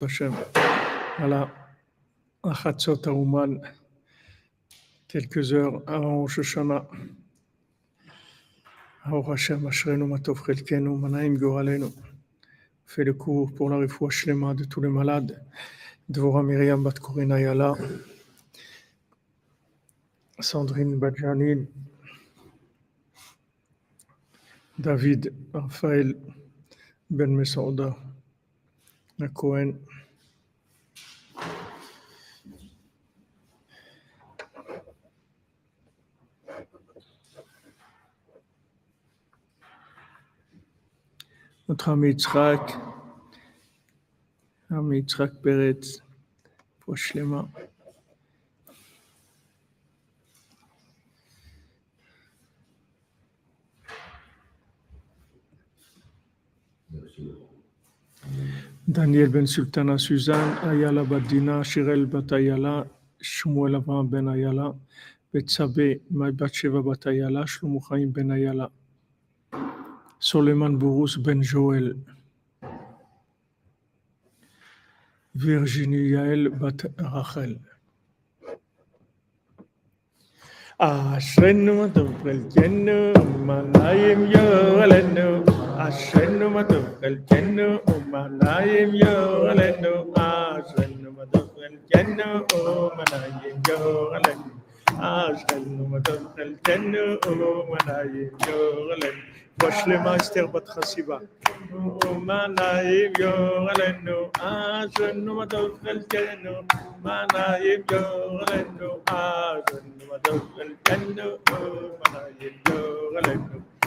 Hachem. Voilà, Achatzot Aouman, quelques heures avant Rosh Hashanah. Aor Hashem, Ashrenu Matov Chelkenu, Manaim Goralenu. Fait le cours pour la refoua shlema de tous les malades. Dvora Myriam Bat Korina Yala, Sandrine Badjanin, David Raphaël Ben Mesouda, la Cohen. Notre ami Yitzhak, ami Yitzhak Peretz, Daniel Ben Sultana Suzanne, Ayala Badina, Shirel Batayala, Shmuel Avraham Ben Ayala, Betsabe, Maïbatsheva Batayala, Shlomo Chaim Ben Ayala, Soleiman Bourous Ben Joël, Virginie Yael Bat Rachel. אשרנו מה טוב חלקנו, ומנעים יורלנו. Ashenu matukel kenu umanayim yo alenu Ashenu matukel kenu umanayim yo alenu Ashenu matukel kenu umanayim yo alenu Vashlema Esther Batrasiva umanayim yo alenu Ashenu matukel kenu umanayim yo alenu Ashenu matukel kenu umanayim yo alenu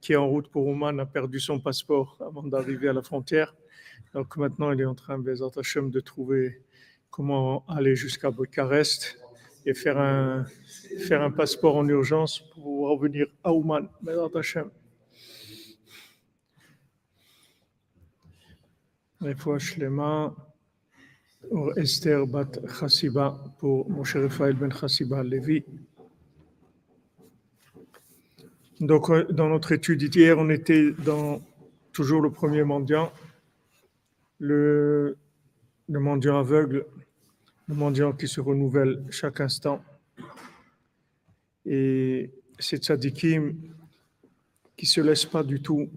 qui est en route pour Ouman, a perdu son passeport avant d'arriver à la frontière. Donc maintenant, il est en train, Hashem, de trouver comment aller jusqu'à Bucarest et faire un, faire un passeport en urgence pour revenir à Ouman. Esther Bat Chassiba, pour Moshe Raphaël Ben Chassiba Lévi. Donc, euh, dans notre étude hier, on était dans toujours le premier mendiant, le, mendiant aveugle, le mendiant qui se renouvelle chaque instant. Et c'est tzadikim qui ne se laisse pas du tout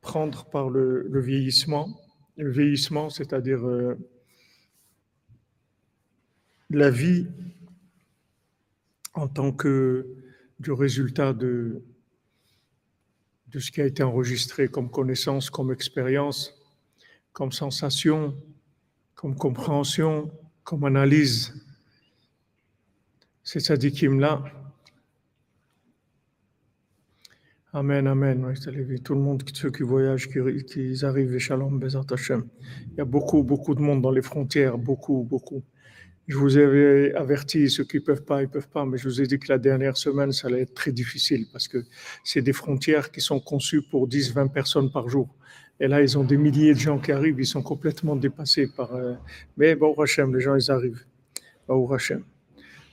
prendre par le, le vieillissement. Le vieillissement, c'est-à-dire euh, la vie en tant que du résultat de, de ce qui a été enregistré comme connaissance, comme expérience, comme sensation, comme compréhension, comme analyse. C'est sadikim-là. Amen, amen. Tout le monde, ceux qui voyagent, qui, arrivent, Shalom, Bezat. Il y a beaucoup, beaucoup de monde dans les frontières, beaucoup, beaucoup. Je vous avais averti, ceux qui ne peuvent pas, ils ne peuvent pas, mais je vous ai dit que la dernière semaine, ça allait être très difficile parce que c'est des frontières qui sont conçues pour 10, 20 personnes par jour. Et là, ils ont des milliers de gens qui arrivent, ils sont complètement dépassés par. euh, Mais bon, Hachem, les gens, ils arrivent. Hashem.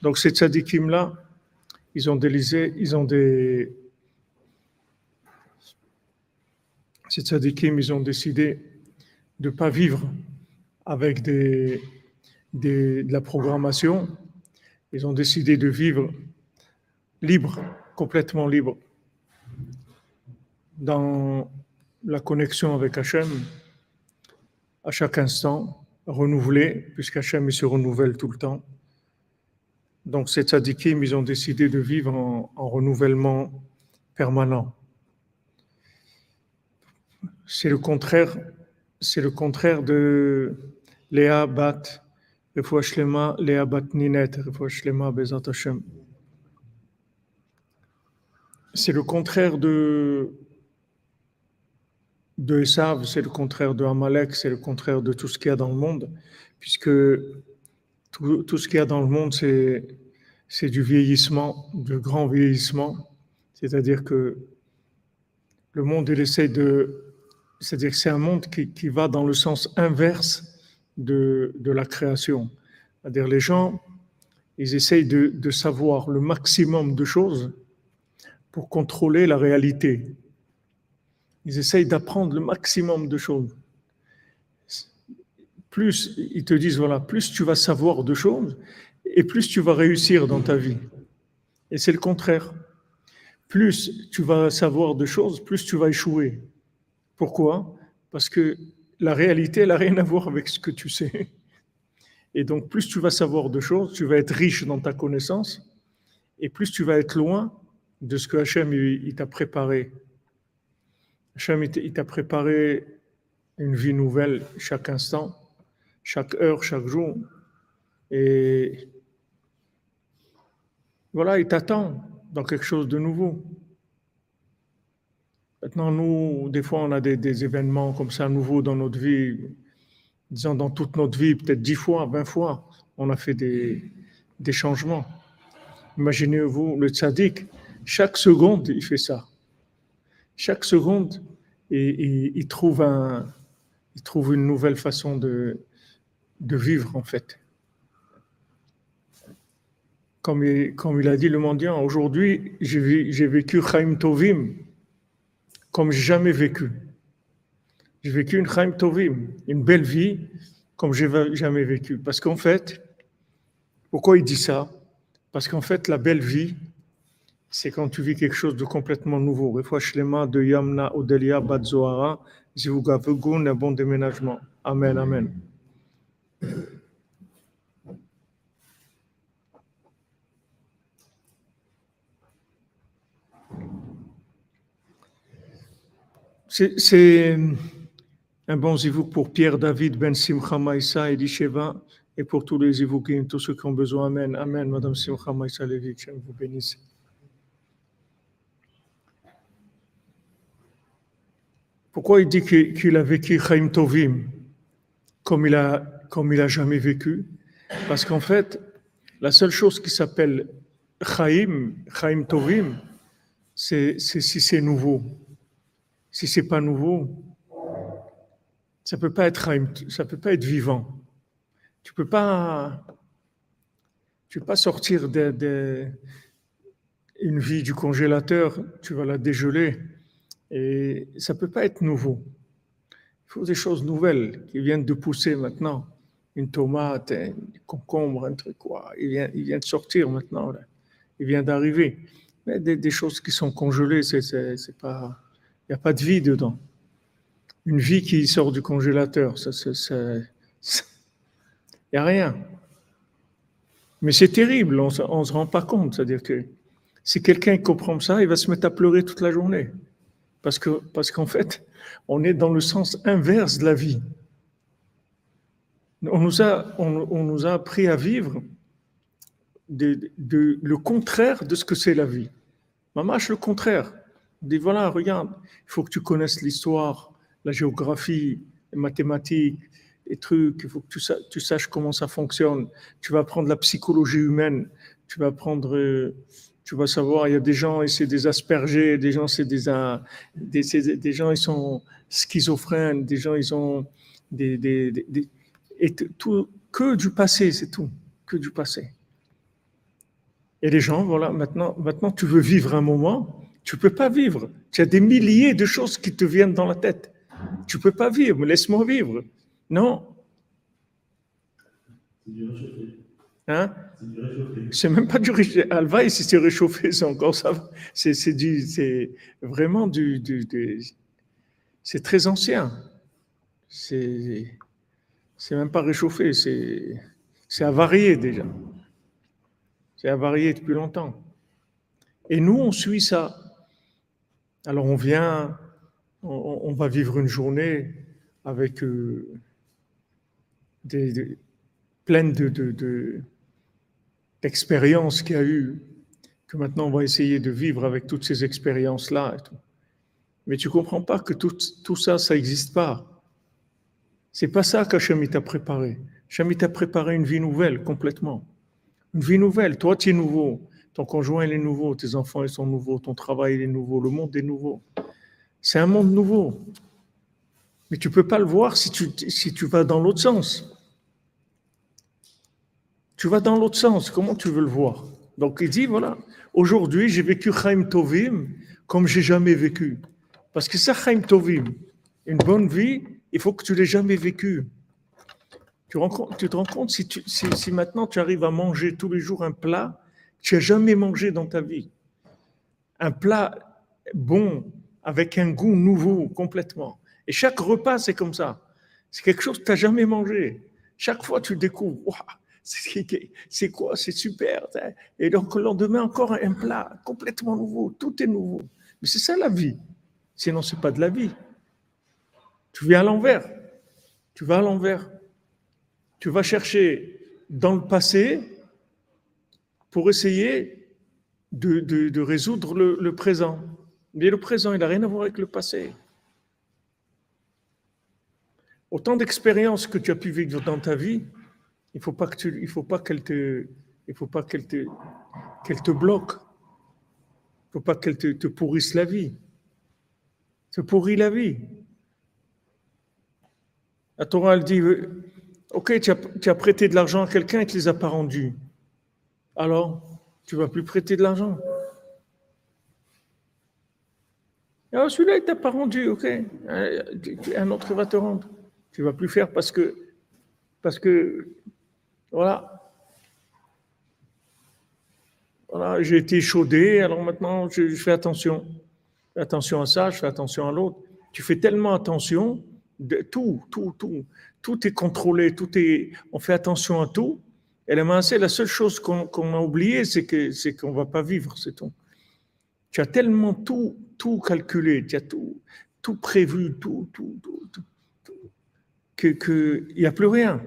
Donc, ces tzadikim-là, ils ont des lisés, ils ont des. Ces tzadikim, ils ont décidé de ne pas vivre avec des, de la programmation. Ils ont décidé de vivre libre, complètement libre, dans la connexion avec Hachem, à chaque instant, renouvelé, puisqu'Hachem se renouvelle tout le temps. Donc, ces tzadikim, ils ont décidé de vivre en, en renouvellement permanent. C'est le contraire, c'est le contraire de Léa Bat, C'est le contraire de, de Esav, c'est le contraire de Amalek, c'est le contraire de tout ce qu'il y a dans le monde, puisque tout, tout ce qu'il y a dans le monde, c'est, du vieillissement, du grand vieillissement. C'est-à-dire que le monde, il essaie de. C'est-à-dire que c'est un monde qui, qui, va dans le sens inverse de, la création. C'est-à-dire les gens, ils essayent de, de savoir le maximum de choses pour contrôler la réalité. Ils essayent d'apprendre le maximum de choses. Plus ils te disent, voilà, plus tu vas savoir de choses et plus tu vas réussir dans ta vie. Et c'est le contraire. Plus tu vas savoir de choses, plus tu vas échouer. Pourquoi? Parce que la réalité, elle n'a rien à voir avec ce que tu sais. Et donc, plus tu vas savoir de choses, tu vas être riche dans ta connaissance, et plus tu vas être loin de ce que Hachem il t'a préparé Hachem, il t'a préparé une vie nouvelle chaque instant, chaque heure, chaque jour. Et voilà, il t'attend dans quelque chose de nouveau. Maintenant, nous, des fois, on a des, événements comme ça nouveaux dans notre vie. Disons, dans toute notre vie, peut-être dix fois, vingt fois, on a fait des, changements. Imaginez-vous, le tzaddik, chaque seconde, il fait ça chaque seconde, il, trouve une nouvelle façon de, de vivre, en fait. Comme il, comme il a dit le mendiant, aujourd'hui, j'ai vécu Chaim Tovim comme jamais vécu. J'ai vécu une Chaim Tovim, une belle vie, comme j'ai jamais vécu. Parce qu'en fait, pourquoi il dit ça? Parce qu'en fait, la belle vie, c'est quand tu vis quelque chose de complètement nouveau. Refouachlema de Yamna Odelia Badzoara, Zivuga un bon déménagement. Amen, Amen. C'est un bon zivouk pour Pierre David Ben Simcha Maïsa et Disheva et pour tous les zivoukim, tous ceux qui ont besoin. Amen. Amen. Madame Simcha Maïsa Lévi, je vous bénisse. Pourquoi il dit qu'il a vécu Chaim Tovim comme il a, comme il a jamais vécu? Parce qu'en fait, la seule chose qui s'appelle Chaim, Chaim Tovim, c'est si c'est nouveau. Si c'est pas nouveau, ça peut peut pas être vivant. Tu peux peux pas sortir de, une vie du congélateur, tu vas la dégeler et ça ne peut pas être nouveau. Il faut des choses nouvelles qui viennent de pousser maintenant. Une tomate, un concombre, un truc quoi. Il vient, il vient de sortir maintenant. Il vient d'arriver. Mais des, choses qui sont congelées, c'est, pas, il n'y a pas de vie dedans. Une vie qui sort du congélateur, ça, il n'y a rien. Mais c'est terrible, on ne se rend pas compte. C'est-à-dire que si quelqu'un comprend ça, il va se mettre à pleurer toute la journée. Parce que parce qu'en fait, on est dans le sens inverse de la vie. On nous a, on, nous a appris à vivre de, le contraire de ce que c'est la vie. Mamache, le contraire. Dit voilà, regarde, il faut que tu connaisses l'histoire, la géographie, les mathématiques, les trucs, il faut que tu, saches comment ça fonctionne. Tu vas apprendre la psychologie humaine, tu vas apprendre euh, tu vas savoir, il y a des gens, et c'est des aspergés, des gens, c'est des, des, des, gens, ils sont schizophrènes, des gens, ils ont des, des, des et tout, que du passé, c'est tout, que du passé. Et les gens, voilà, maintenant, maintenant, tu veux vivre un moment, tu peux pas vivre. Tu as des milliers de choses qui te viennent dans la tête. Tu peux pas vivre, laisse-moi vivre. Non. Hein? C'est même pas du Alva, si c'est réchauffé, c'est encore ça. C'est vraiment du, c'est très ancien. C'est c'est même pas réchauffé, c'est avarié déjà. C'est avarié depuis longtemps. Et nous, on suit ça. Alors on vient, on, va vivre une journée avec euh, des, pleine de, de expérience qu'il y a eu, que maintenant on va essayer de vivre avec toutes ces expériences-là. Mais tu comprends pas que tout, tout ça, ça n'existe pas. C'est pas ça qu'Hachem t'a préparé. Hachem t'a préparé une vie nouvelle, complètement. Une vie nouvelle. Toi, tu es nouveau. Ton conjoint, il est nouveau. Tes enfants, ils sont nouveaux. Ton travail, il est nouveau. Le monde est nouveau. C'est un monde nouveau. Mais tu peux pas le voir si tu, si vas dans l'autre sens. Tu vas dans l'autre sens. Comment tu veux le voir? Donc, il dit, voilà, aujourd'hui, j'ai vécu Chaim Tovim comme j'ai jamais vécu. Parce que ça, Chaim Tovim, une bonne vie, il faut que tu l'aies jamais vécu. Tu, te rends compte si, maintenant tu arrives à manger tous les jours un plat tu n'as jamais mangé dans ta vie. Un plat bon, avec un goût nouveau complètement. Et chaque repas, c'est comme ça. C'est quelque chose que tu n'as jamais mangé. Chaque fois, tu découvres, c'est quoi, c'est super. Et donc, le lendemain, encore un plat complètement nouveau. Tout est nouveau. Mais c'est ça la vie. Sinon, ce n'est pas de la vie. Tu viens à l'envers. Tu vas à l'envers. Tu vas chercher dans le passé pour essayer de, résoudre le, présent. Mais le présent, il n'a rien à voir avec le passé. Autant d'expériences que tu as pu vivre dans ta vie, il tu, il faut pas qu'elle te, il qu'elle te, te bloque. Il faut pas qu'elle te, te pourrisse la vie. Te pourrit la vie. La Torah, elle dit, ok, tu as, prêté de l'argent à quelqu'un et tu ne les a pas rendus. Alors, tu ne vas plus prêter de l'argent. Alors, celui-là, il ne t'a pas rendu, ok. Un autre va te rendre. Tu ne vas plus faire parce que, parce que, voilà. Voilà, j'ai été chaudé, alors maintenant, je, fais attention. Attention à ça, je fais attention à l'autre. Tu fais tellement attention tout, tout, tout, tout est contrôlé, tout est, on fait attention à tout. Et la la seule chose qu'on a oublié, c'est que c'est qu'on va pas vivre, c'est tout. Tu as tellement tout, tout calculé, tu as tout, tout prévu, tout, tout, tout, tout que qu'il n'y a plus rien.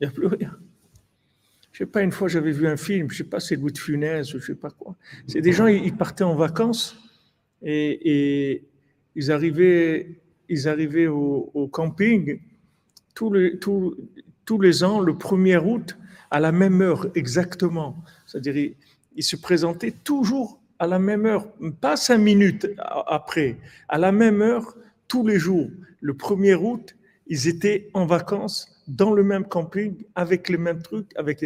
Il n'y a plus rien. Je sais pas, une fois j'avais vu un film, je sais pas, c'est Louis de Funès, je sais pas quoi. C'est des gens, ils partaient en vacances et, et ils arrivaient ils arrivaient au, camping tous les, tous, tous les ans, le 1er août, à la même heure exactement. C'est-à-dire, ils, se présentaient toujours à la même heure, pas cinq minutes après, à la même heure, tous les jours. Le 1er août, ils étaient en vacances dans le même camping, avec les mêmes trucs. Avec,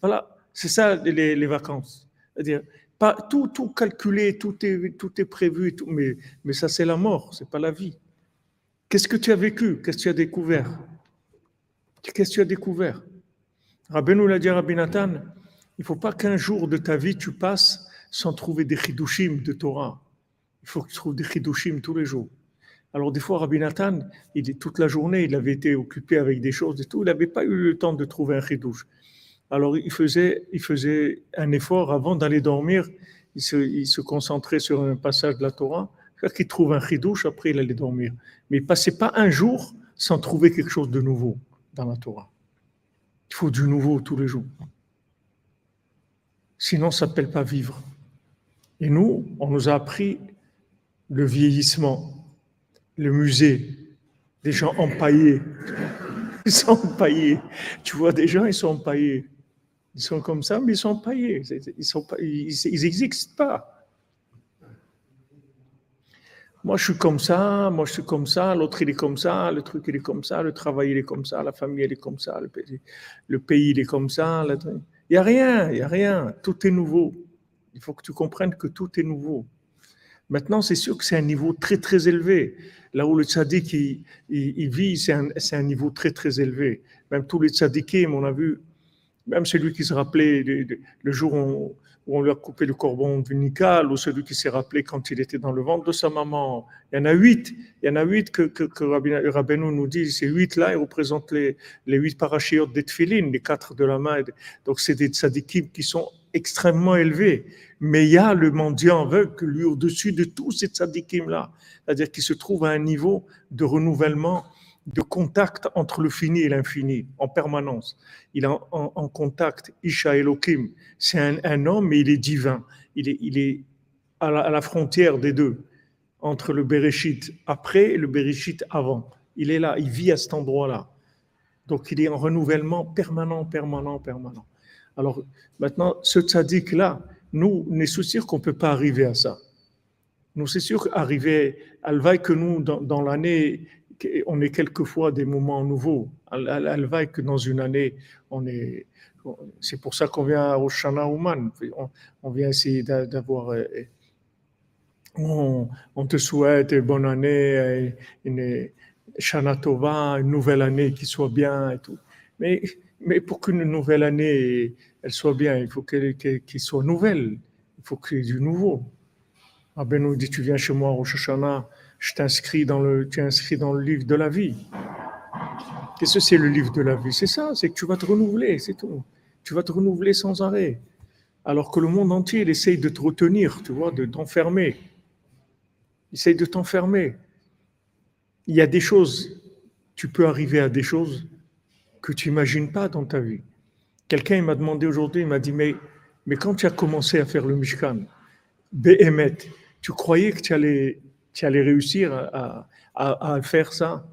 voilà, c'est ça les, vacances. C'est-à-dire, pas tout, tout calculé, tout est, tout est prévu, mais, mais ça c'est la mort, c'est pas la vie. Qu'est-ce que tu as vécu? Qu'est-ce que tu as découvert? Qu'est-ce que tu as découvert? Nous l'a dit à Rabbi Nathan, il ne faut pas qu'un jour de ta vie tu passes sans trouver des chidushim de Torah. Il faut que tu trouves des chidushim tous les jours. Alors des fois, Rabbi Nathan, il, toute la journée, il avait été occupé avec des choses et tout, il n'avait pas eu le temps de trouver un chidush. Alors il faisait, il faisait un effort avant d'aller dormir, il se, il se concentrait sur un passage de la Torah, qu'il trouve un chidouche, après il allait dormir. Mais il passait pas un jour sans trouver quelque chose de nouveau dans la Torah. Il faut du nouveau tous les jours. Sinon, ça ne s'appelle pas vivre. Et nous, on nous a appris le vieillissement, le musée, des gens empaillés. Ils sont empaillés. Tu vois des gens, ils sont empaillés. Ils sont comme ça, mais ils sont empaillés. Ils n'existent pas. Moi, je suis comme ça, moi, je suis comme ça, l'autre, il est comme ça, le truc, il est comme ça, le travail, il est comme ça, la famille, elle est comme ça, le pays, le pays il est comme ça. Il n'y a rien, il n'y a rien. Tout est nouveau. Il faut que tu comprennes que tout est nouveau. Maintenant, c'est sûr que c'est un niveau très, très élevé. Là où le tzaddik, il, il, vit, c'est un, un, niveau très, très élevé. Même tous les tzaddikim, on a vu, même celui qui se rappelait le jour où où on lui a coupé le cordon ombilical, ou celui qui s'est rappelé quand il était dans le ventre de sa maman. Il y en a huit. Il y en a huit que, que, que Rabbeinu nous dit. Ces huit-là, ils représentent les, les huit parachiotes des tfilines, les quatre de la main. Donc, c'est des tzadikim qui sont extrêmement élevés. Mais il y a le mendiant aveugle, lui, au-dessus de tous ces tzadikim-là. C'est-à-dire qu'il se trouve à un niveau de renouvellement de contact entre le fini et l'infini en permanence. Il est en, contact, Isha Elohim. C'est un, homme, mais il est divin. Il est, il est à, la, frontière des deux. entre le Bereshit après et le Bereshit avant. Il est là, il vit à cet endroit-là. Donc il est en renouvellement permanent, permanent, permanent. Alors maintenant, ce tzaddik-là, nous, on est sûr qu'on ne peut pas arriver à ça. Nous, c'est sûr elle va que nous, dans, l'année, on est quelquefois des moments nouveaux. Elle va que dans une année, on est. C'est pour ça qu'on vient au Shana Ouman. On, vient essayer d'avoir. Euh, on, on, te souhaite bonne année, une Shana Tova, une nouvelle année qui soit bien et tout. Mais, mais pour qu'une nouvelle année elle soit bien, il faut qu'elle soit nouvelle. Il faut qu'il y ait du nouveau. Ben nous dit Tu viens chez moi au Shoshana, je t'inscris dans le, tu inscris dans le livre de la vie. Qu'est-ce que c'est le livre de la vie C'est ça, c'est que tu vas te renouveler, c'est tout. Tu vas te renouveler sans arrêt. Alors que le monde entier, il essaye de te retenir, tu vois, de t'enfermer. Il essaye de t'enfermer. Il y a des choses, tu peux arriver à des choses que tu n'imagines pas dans ta vie. Quelqu'un m'a demandé aujourd'hui, il m'a dit, mais, mais quand tu as commencé à faire le Mishkan, Behemet, tu croyais que tu allais, tu allais réussir à, à, à faire ça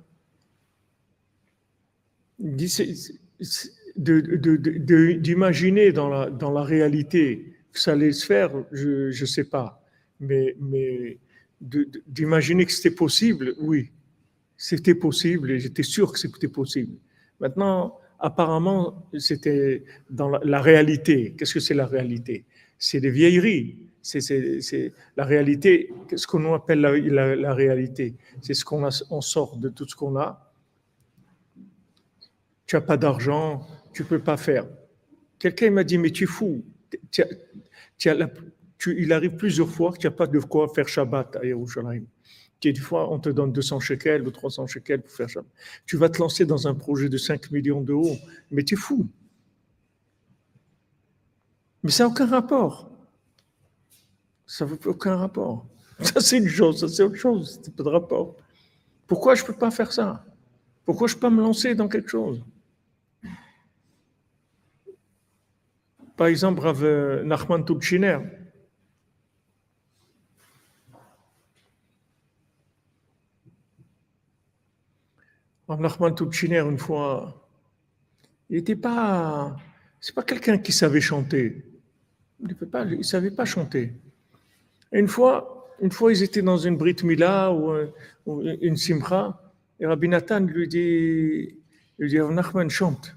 D'imaginer dans la, dans la réalité que ça allait se faire, je ne sais pas. Mais, mais d'imaginer que c'était possible, oui, c'était possible et j'étais sûr que c'était possible. Maintenant, apparemment, c'était dans la, réalité. Qu'est-ce que c'est la réalité? C'est des vieilleries. C'est la réalité. Qu'est-ce qu'on appelle la, réalité C'est ce qu'on on sort de tout ce qu'on a. Tu n'as pas d'argent, tu peux pas faire. Quelqu'un m'a dit, mais tu es fou. il arrive plusieurs fois que tu n'as pas de quoi faire Shabbat à Yerushalayim des fois, on te donne 200 shekels ou 300 shekels pour faire ça. Tu vas te lancer dans un projet de 5 millions d'euros, mais tu es fou. Mais ça n'a aucun rapport. Ça n'a aucun rapport. Ça, c'est une chose, ça, c'est autre chose. C'est pas de rapport. Pourquoi je ne peux pas faire ça? Pourquoi je ne peux pas me lancer dans quelque chose? Par exemple, Rav Nachman Tutchiner, Nachman Tutchiner, une fois, il n'était pas. C'est pas quelqu'un qui savait chanter. Il ne savait pas chanter. Une fois, une fois, ils étaient dans une Brit Mila ou, une Simcha, et Rabbi Nathan lui dit, lui dit Nachman chante.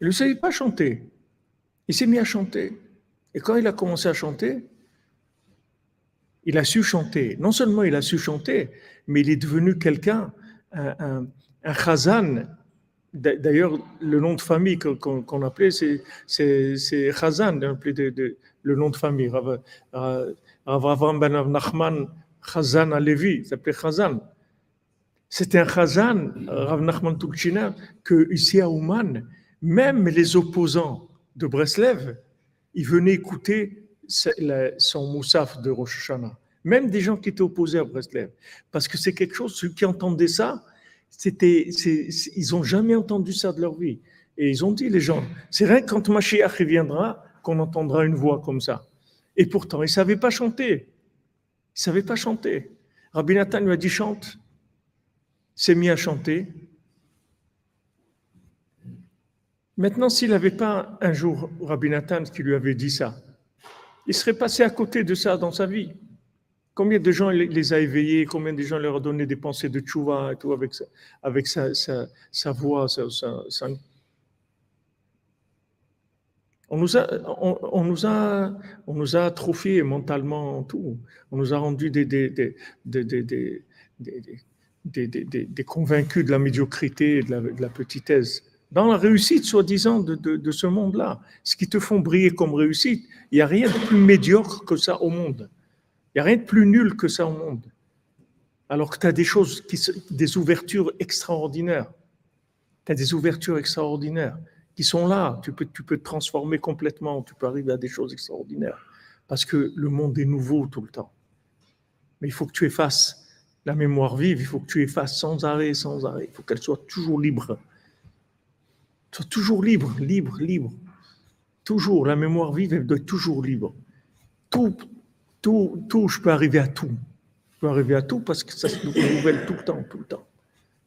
Il ne savait pas chanter. Il s'est mis à chanter. Et quand il a commencé à chanter, il a su chanter. Non seulement il a su chanter, mais il est devenu quelqu'un un, un, Khazan. D'ailleurs, le nom de famille qu'on appelait, c'est Khazan, le nom de famille. Rav Avram ben Nachman Khazan Alevi, s'appelait Khazan. C'était un Khazan, Rav Nachman Tukchina, que ici à Ouman, même les opposants de Breslev, ils venaient écouter son moussaf de Rosh Hashanah même des gens qui étaient opposés à Breslev. Parce que c'est quelque chose, ceux qui entendaient ça, c'était, ils n'ont jamais entendu ça de leur vie. Et ils ont dit, les gens, c'est vrai que quand Mashiach reviendra, qu'on entendra une voix comme ça. Et pourtant, ils ne savaient pas chanter. Ils ne savaient pas chanter. Rabbi Nathan lui a dit, chante. s'est mis à chanter. Maintenant, s'il n'avait pas un jour Rabbi Nathan qui lui avait dit ça, il serait passé à côté de ça dans sa vie. Combien de gens les a éveillés, combien de gens leur a donné des pensées de tchouva et tout avec sa, avec sa, sa, voix, On nous, a, on, nous a, on nous a atrophiés mentalement tout. On nous a rendus des, des, des, des, des convaincus de la médiocrité et de la, de la petitesse. Dans la réussite, soi-disant, de, de, de ce monde-là, ce qui te font briller comme réussite, il n'y a rien de plus médiocre que ça au monde. Il n'y a rien de plus nul que ça au monde. Alors que tu as des choses, qui, des ouvertures extraordinaires. Tu as des ouvertures extraordinaires qui sont là. Tu peux, tu peux te transformer complètement. Tu peux arriver à des choses extraordinaires. Parce que le monde est nouveau tout le temps. Mais il faut que tu effaces la mémoire vive. Il faut que tu effaces sans arrêt, sans arrêt. Il faut qu'elle soit toujours libre. Soit toujours libre, libre, libre. Toujours. La mémoire vive, elle doit être toujours libre. Tout, tout, tout, je peux arriver à tout. Tu peux arriver à tout parce que ça se renouvelle tout le temps, tout le temps.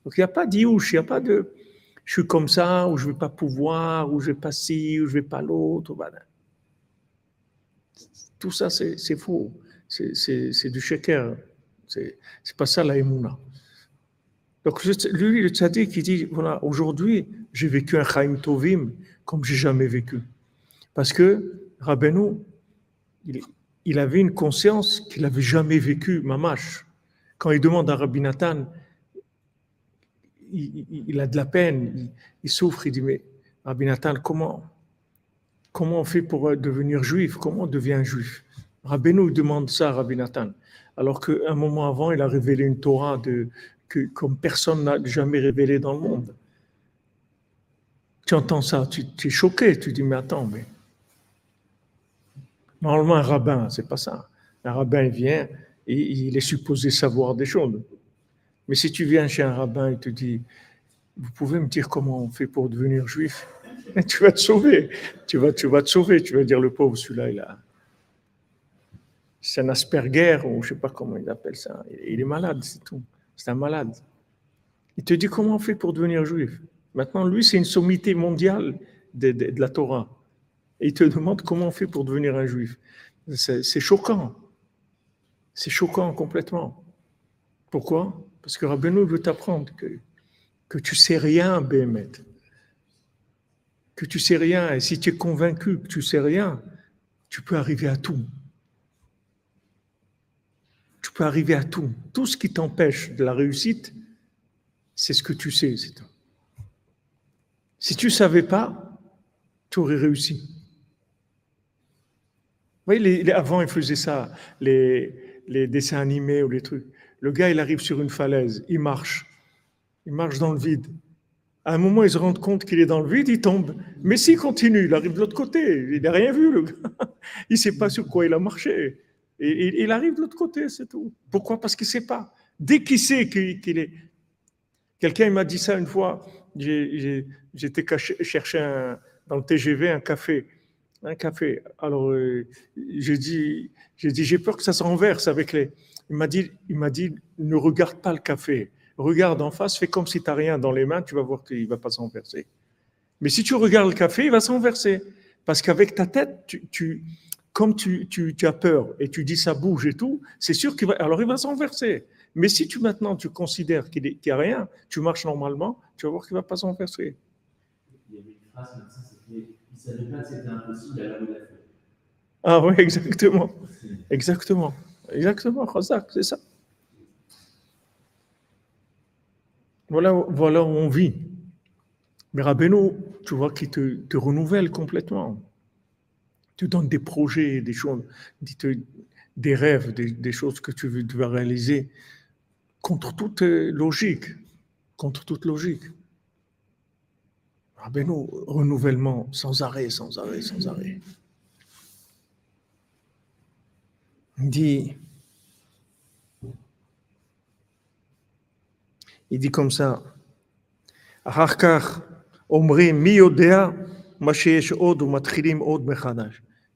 Donc il n'y a pas d'iouche, il n'y a pas de je suis comme ça, ou je ne vais pas pouvoir, ou je ne vais pas ci, ou je ne vais pas l'autre. Tout ça, c'est faux. C'est du shaker. C'est pas ça la émouna. Donc lui, le tzaddik, qui dit, voilà, aujourd'hui, j'ai vécu un Chaim Tovim comme j'ai jamais vécu. Parce que Rabbeinu, il, avait une conscience qu'il n'avait jamais vécu, mamash. Quand il demande à Rabbi Nathan, il, a de la peine, il, souffre, il dit, mais Rabbi Nathan, comment, comment on fait pour devenir juif? Comment on devient juif? Rabbeinu demande ça à Rabbi Nathan. Alors qu'un moment avant, il a révélé une Torah que, comme personne n'a jamais révélé dans le monde. Tu entends ça, tu, es choqué, tu dis, mais attends, mais. Normalement, un rabbin, c'est pas ça. Un rabbin vient et il est supposé savoir des choses. Mais si tu viens chez un rabbin et te dit, vous pouvez me dire comment on fait pour devenir juif? Tu vas te sauver. Tu vas, te sauver. Tu vas dire, le pauvre, celui-là, il a. C'est un Asperger, ou je sais pas comment il appelle ça. Il est malade, c'est tout. C'est un malade. Il te dit comment on fait pour devenir juif. Maintenant, lui, c'est une sommité mondiale de, la Torah. Et il te demande comment on fait pour devenir un juif. C'est choquant. C'est choquant complètement. Pourquoi? Parce que Rabbeinu veut t'apprendre que, que tu sais rien, Béhémet. Que tu sais rien. Et si tu es convaincu que tu sais rien, tu peux arriver à tout. Tu peux arriver à tout. Tout ce qui t'empêche de la réussite, c'est ce que tu sais. Si tu ne savais pas, tu aurais réussi. Voyez, avant, ils faisaient ça, les, les dessins animés ou les trucs. Le gars, il arrive sur une falaise, il marche. Il marche dans le vide. À un moment, il se rend compte qu'il est dans le vide, il tombe. Mais s'il continue, il arrive de l'autre côté. Il n'a rien vu, le gars. Il ne sait pas sur quoi il a marché. Et, il arrive de l'autre côté, c'est tout. Pourquoi? Parce qu'il ne sait pas. Dès qu'il sait qu'il est. Quelqu'un m'a dit ça une fois. J'étais chercher dans le TGV un café. Un café. Alors, euh, j'ai dit, j'ai peur que ça se renverse avec les. Il m'a dit, il m'a dit, ne regarde pas le café. Regarde en face, fais comme si tu n'as rien dans les mains, tu vas voir qu'il ne va pas se renverser. Mais si tu regardes le café, il va se renverser. Parce qu'avec ta tête, tu, comme tu, tu, as peur et tu dis ça bouge et tout, c'est sûr qu'il va. Alors il va se renverser. Mais si tu maintenant tu considères qu'il n'y a rien, tu marches normalement, tu vas voir qu'il ne va pas s'enverser. Il y avait une phrase Ah oui, exactement. Exactement. Exactement, c'est ça. Voilà, voilà où on vit. Mais Rabbeinu, tu vois qu'il te, te, renouvelle complètement. Tu donnes des projets, des choses, des rêves, des, des choses que tu veux, tu réaliser contre toute logique, contre toute logique. Rabbeinu, renouvellement sans arrêt, sans arrêt, sans arrêt. Il dit, il dit comme ça,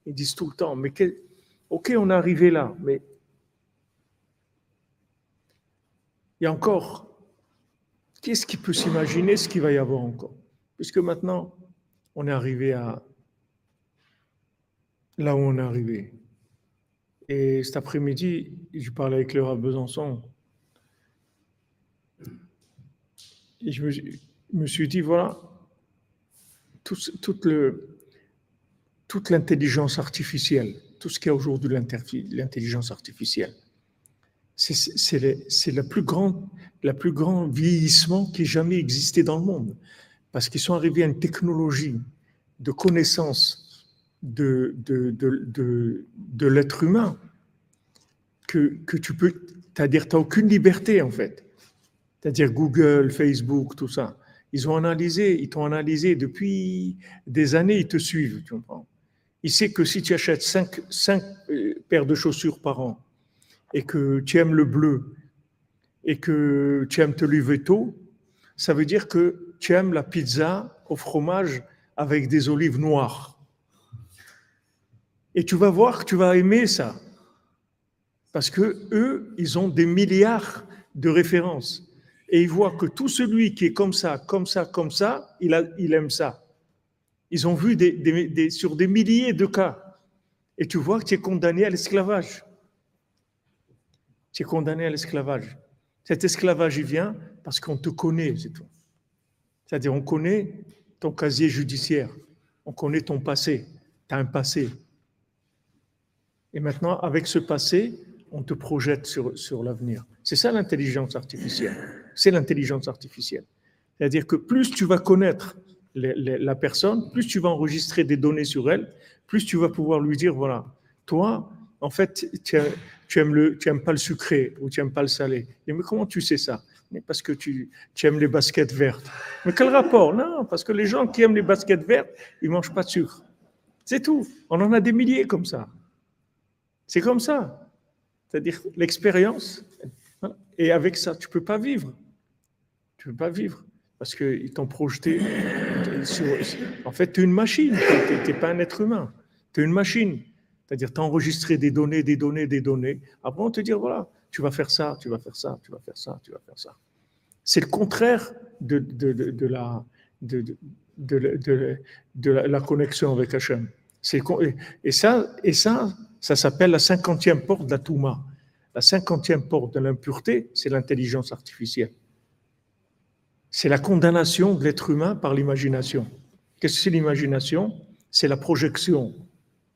Ils disent tout le temps, mais ok, on est arrivé là, mais il y a encore, qu'est-ce qui peut s'imaginer ce qu'il va y avoir encore? Puisque maintenant, on est arrivé à là où on est arrivé. Et cet après-midi, je parlais avec le à Besançon. Et je me, suis dit, voilà, toute, l'intelligence artificielle, tout ce qu'il y a aujourd'hui l'intelligence artificielle, c'est le plus grand vieillissement qui ait jamais existé dans le monde. Parce qu'ils sont arrivés à une technologie de connaissance de, de, de, de, l'être humain que, que tu peux, c'est-à-dire tu n'as aucune liberté en fait. C'est-à-dire Google, Facebook, tout ça. Ils ont analysé, ils t'ont analysé depuis des années, ils te suivent, tu comprends. Ils savent que si tu achètes 5 cinq, euh, paires de chaussures par an, et que tu aimes le bleu et que tu aimes te lever tôt, ça veut dire que tu aimes la pizza au fromage avec des olives noires. Et tu vas voir que tu vas aimer ça. Parce que eux, ils ont des milliards de références. Et ils voient que tout celui qui est comme ça, comme ça, comme ça, il, aime ça. Ils ont vu sur des milliers de cas. Et tu vois que tu es condamné à l'esclavage. Tu es condamné à l'esclavage. Cet esclavage, il vient parce qu'on te connaît, c'est tout. C'est-à-dire, on connaît ton casier judiciaire, on connaît ton passé, tu as un passé. Et maintenant, avec ce passé, on te projette sur, sur l'avenir. C'est ça l'intelligence artificielle. C'est l'intelligence artificielle. C'est-à-dire que plus tu vas connaître la personne, plus tu vas enregistrer des données sur elle, plus tu vas pouvoir lui dire, voilà, toi, en fait, tu, aimes, le, tu aimes pas le sucré ou tu aimes pas le salé. mais comment tu sais ça? Mais Parce que tu, aimes les baskets vertes. Mais quel rapport? Non, parce que les gens qui aiment les baskets vertes, ils mangent pas de sucre. C'est tout. On en a des milliers comme ça. C'est comme ça. C'est-à-dire l'expérience. Et avec ça, tu peux pas vivre. Tu peux pas vivre parce qu'ils t'ont projeté en fait, tu es une machine, tu n'es pas un être humain. Tu es une machine. C'est-à-dire, tu as enregistré des données, des données, des données. Après, on te dit, voilà, tu vas faire ça, tu vas faire ça, tu vas faire ça, tu vas faire ça. C'est le contraire de, de, la, de, la, connexion avec Hachem. Et ça, et ça, ça s'appelle la cinquantième porte de la Touma. La cinquantième porte de l'impureté, c'est l'intelligence artificielle c'est la condamnation de l'être humain par l'imagination. Qu'est-ce que c'est l'imagination? C'est la projection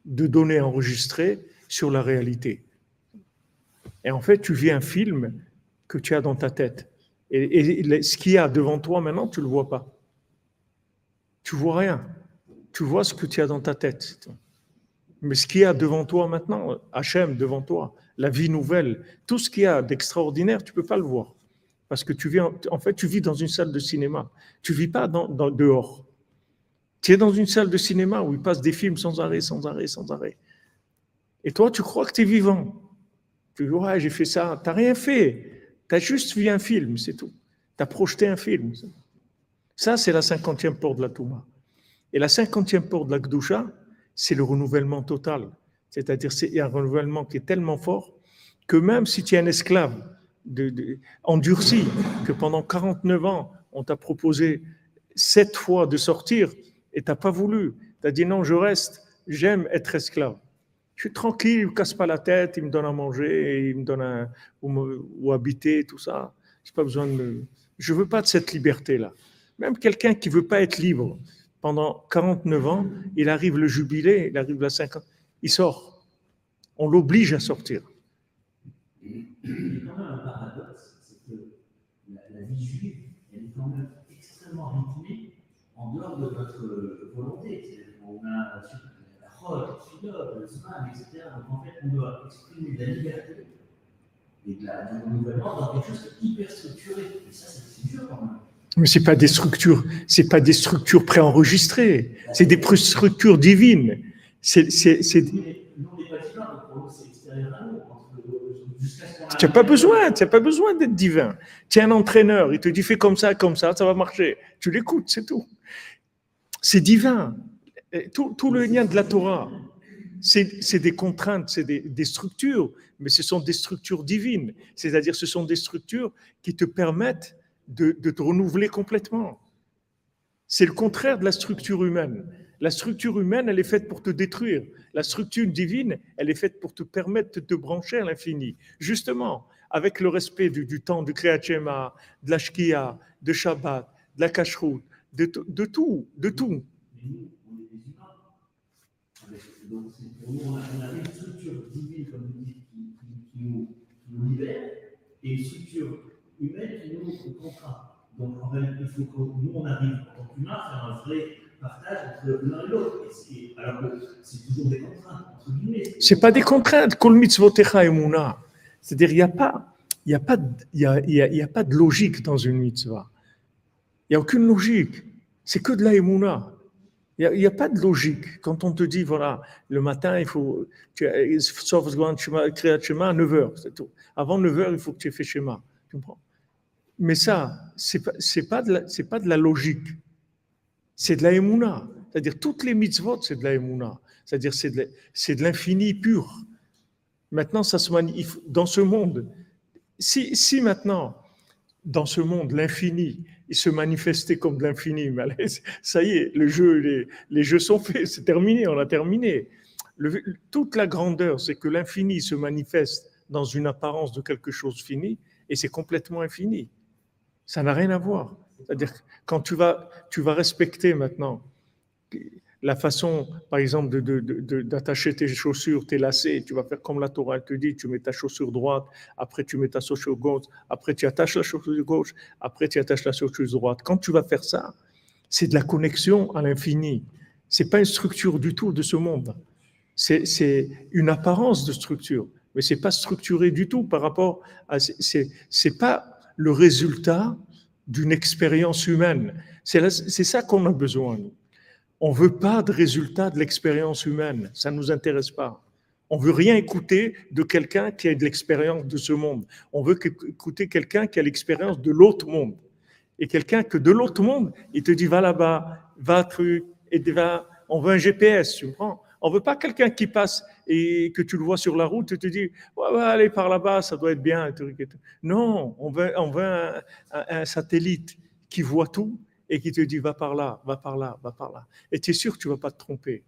de données enregistrées sur la réalité. Et en fait, tu vis un film que tu as dans ta tête. Et, ce qu'il y a devant toi maintenant, tu ne le vois pas. Tu vois rien. Tu vois ce que tu as dans ta tête. Mais ce qu'il y a devant toi maintenant, Hachem devant toi, la vie nouvelle, tout ce qu'il y a d'extraordinaire, tu ne peux pas le voir. Parce que tu vis, en fait, tu vis dans une salle de cinéma. Tu vis pas dehors. Tu es dans une salle de cinéma où il passe des films sans arrêt, sans arrêt, sans arrêt. Et toi, tu crois que tu es vivant. Dis, ouais, j'ai fait ça. Tu n'as rien fait. Tu as juste vu un film, c'est tout. Tu as projeté un film. Ça, c'est la cinquantième porte de la Touma. Et la cinquantième porte de la Gdusha, c'est le renouvellement total. C'est-à-dire, c'est un renouvellement qui est tellement fort que même si tu es un esclave, endurci, que pendant 49 ans, on t'a proposé sept fois de sortir et tu n'as pas voulu. Tu as dit non, je reste, j'aime être esclave. Je suis tranquille, il ne casse pas la tête, il me donne à manger, il me donne où, habiter, tout ça. J'ai pas besoin de Je veux pas de cette liberté-là. Même quelqu'un qui veut pas être libre pendant 49 ans, il arrive le jubilé, il arrive la 50, il sort. On l'oblige à sortir. En dehors de notre volonté. On a la rote, le philosophe, le sman, etc. Donc en fait, on doit exprimer de la liberté et de la, du renouvellement dans quelque chose hyper structuré. Et ça, c'est dur quand même. Mais c'est pas des structures, c'est pas des structures préenregistrées, c'est des structures divines. C'est, c'est, c'est... Tu n'as pas besoin, tu n'as pas besoin d'être divin. Tu es un entraîneur, il te dit fais comme ça, comme ça, ça va marcher. Tu l'écoutes, c'est tout. C'est divin. Tout, le lien de la Torah, c'est des contraintes, c'est des, structures, mais ce sont des structures divines. C'est-à-dire, ce sont des structures qui te permettent de, te renouveler complètement. C'est le contraire de la structure humaine. La structure humaine, elle est faite pour te détruire. La structure divine, elle est faite pour te permettre de te brancher à l'infini. Justement, avec le respect du, temps du Kriyat de la Shkia, de Shabbat, de la Kashrut, de, de, tout, de tout. Donc, pour nous, on a une structure divine, comme vous dites, qui, nous, libère, et une structure humaine qui nous contraint. Donc, en fait, il faut que nous, on arrive en tant qu'humains à faire un vrai partage entre l'un et l'autre. Alors que c'est toujours des contraintes, entre guillemets. C'est pas des contraintes. Kol mitzvotecha emuna. C'est-à-dire, il n'y a pas. Il n'y a, de, y a, il y a, pas de logique dans une mitzvah. Il n'y a aucune logique. C'est que de la emuna. Il n'y a, pas de logique. Quand on te dit, voilà, le matin, il faut, sauf créer schéma à 9 h c'est tout. Avant 9 h il faut que tu aies fait schéma. Tu comprends? Mais ça, ce n'est pas, pas, pas de la logique c'est de la émouna. C'est-à-dire toutes les mitzvot, c'est de la émouna. C'est-à-dire c'est de l'infini pur. Maintenant, ça se manifeste dans ce monde. Si, si maintenant, dans ce monde, l'infini, il se manifestait comme de l'infini, ça y est, les, jeux sont faits, c'est terminé, on a terminé. Toute la grandeur, c'est que l'infini se manifeste dans une apparence de quelque chose fini, et c'est complètement infini. Ça n'a rien à voir. C'est-à-dire quand tu vas respecter maintenant la façon, par exemple, de- de- de- d'attacher tes chaussures, tes lacets, tu vas faire comme la Torah te dit, tu mets ta chaussure droite, après tu mets ta chaussure gauche, après tu attaches la chaussure gauche, après tu attaches la chaussure droite. Quand tu vas faire ça, c'est de la connexion à l'infini. C'est pas une structure du tout de ce monde. C'est une apparence de structure, mais c'est pas structuré du tout par rapport à. c'est- pas le résultat d'une expérience humaine. C'est ça qu'on a besoin. nous. On veut pas de résultat de l'expérience humaine. Ça nous intéresse pas. On veut rien écouter de quelqu'un qui a de l'expérience de ce monde. On veut écouter quelqu'un qui a l'expérience de l'autre monde. Et quelqu'un que de l'autre monde, il te dit va là-bas, va truc, et va. On veut un GPS, tu comprends On veut pas quelqu'un qui passe et que tu le vois sur la route et te dit ouais, ouais, allez par là-bas, ça doit être bien. et et tout. Non, on veut, on veut un satellite qui voit tout et qui te dit va par là, va par là, va par là. Et tu es sûr que tu vas pas te tromper.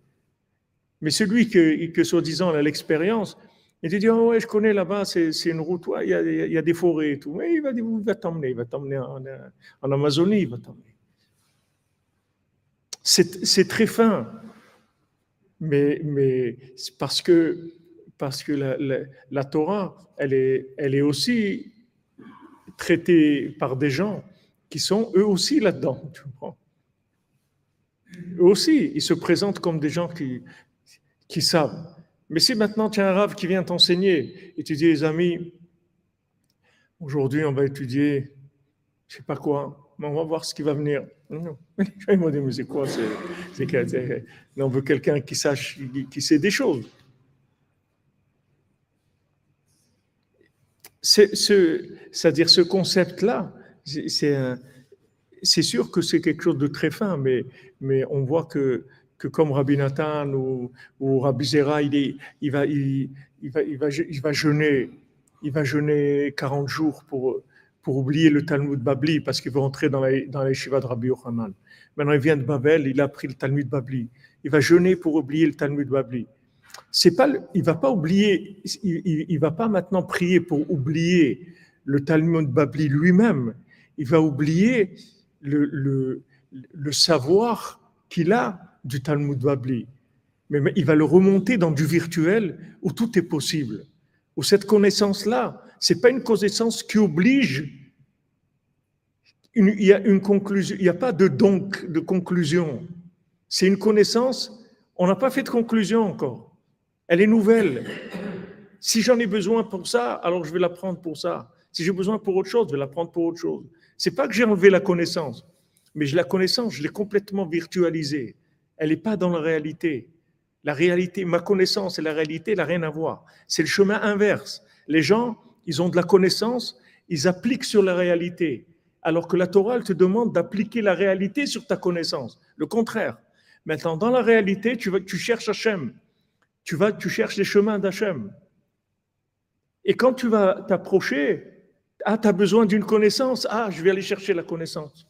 Mais celui que, que soi-disant a l'expérience, il te dit oh je connais là-bas, c'est une route, il y, a, y a des forêts et tout. Mais il va, va t'emmener, il va t'emmener en, en Amazonie, il va t'emmener. C'est très fin, mais, mais parce que, parce que la, la- la Torah, elle est, elle est aussi traitée par des gens qui sont eux aussi là-dedans. Eux aussi, ils se présentent comme des gens qui, qui savent. Mais si maintenant tu as un rave qui vient t'enseigner et tu dis, les amis, aujourd'hui on va étudier, je sais pas quoi, mais on va voir ce qui va venir. Non, ils m'ont dit, mais c'est quoi c'est, On veut quelqu'un qui sache, qui sait des choses. C'est, ce, c'est-à-dire ce concept-là, c'est, sûr que c'est quelque chose de très fin, mais, on voit que, comme Rabbi Nathan ou, Rabbi Zera, il, va, jeûner, il va jeûner 40 jours pour, pour oublier le Talmud Babli, parce qu'il veut entrer dans la, dans de Rabbi Yochanan. Maintenant, il vient de Babel, il a pris le Talmud Babli. Il va jeûner pour oublier le Talmud Babli. C'est pas, il va pas oublier, il va pas maintenant prier pour oublier le Talmud Babli lui-même. Il va oublier le, savoir qu'il a du Talmud Babli. Mais, il va le remonter dans du virtuel où tout est possible. Où cette connaissance-là, c'est pas une connaissance qui oblige. il y a une conclusion, il n'y a pas de donc, de conclusion. C'est une connaissance, on n'a pas fait de conclusion encore. Elle est nouvelle. Si j'en ai besoin pour ça, alors je vais la prendre pour ça. Si j'ai besoin pour autre chose, je vais la prendre pour autre chose. C'est pas que j'ai enlevé la connaissance, mais je- la connaissance, je l'ai complètement virtualisée. Elle n'est pas dans la réalité. La réalité, ma connaissance et la réalité n'a rien à voir. C'est le chemin inverse. Les gens, ils ont de la connaissance, ils appliquent sur la réalité, alors que la Torah, te demande d'appliquer la réalité sur ta connaissance. Le contraire. Maintenant, dans la réalité, tu, vas, tu cherches Hachem. Tu, vas, tu cherches les chemins d'Hachem. Et quand tu vas t'approcher, ah, tu as besoin d'une connaissance, ah, je vais aller chercher la connaissance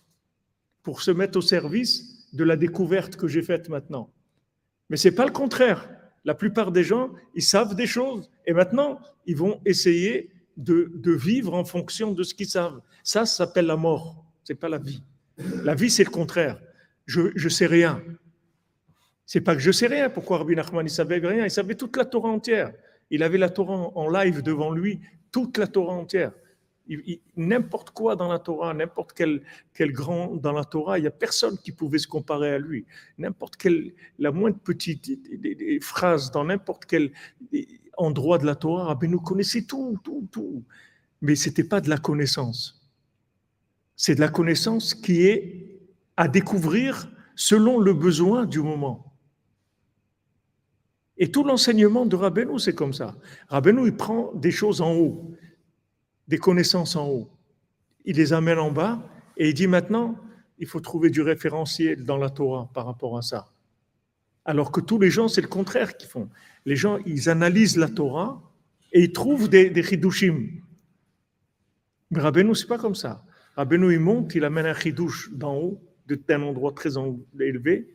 pour se mettre au service de la découverte que j'ai faite maintenant. Mais c'est pas le contraire. La plupart des gens, ils savent des choses et maintenant, ils vont essayer de, de vivre en fonction de ce qu'ils savent. Ça, ça s'appelle la mort. C'est pas la vie. La vie, c'est le contraire. Je, je sais rien. C'est pas que je sais rien. Pourquoi Rabbi Nachman, il savait rien? Il savait toute la Torah entière. Il avait la Torah en live devant lui, toute la Torah entière. N'importe quoi dans la Torah, n'importe quel, quel grand dans la Torah, il n'y a personne qui pouvait se comparer à lui. N'importe quelle, la moindre petite phrase dans n'importe quel endroit de la Torah, Rabbi nous connaissait tout, tout, tout. Mais ce n'était pas de la connaissance. C'est de la connaissance qui est à découvrir selon le besoin du moment. Et tout l'enseignement de Rabbeinu, c'est comme ça. Rabbeinu, il prend des choses en haut, des connaissances en haut. Il les amène en bas et il dit maintenant, il faut trouver du référentiel dans la Torah par rapport à ça. Alors que tous les gens, c'est le contraire qu'ils font. Les gens, ils analysent la Torah et il trouve des, des chidushim. Mais Rabbeinu, c'est pas comme ça. Rabbeinu, il monte, il amène un chidouche d'en haut, d'un endroit très élevé,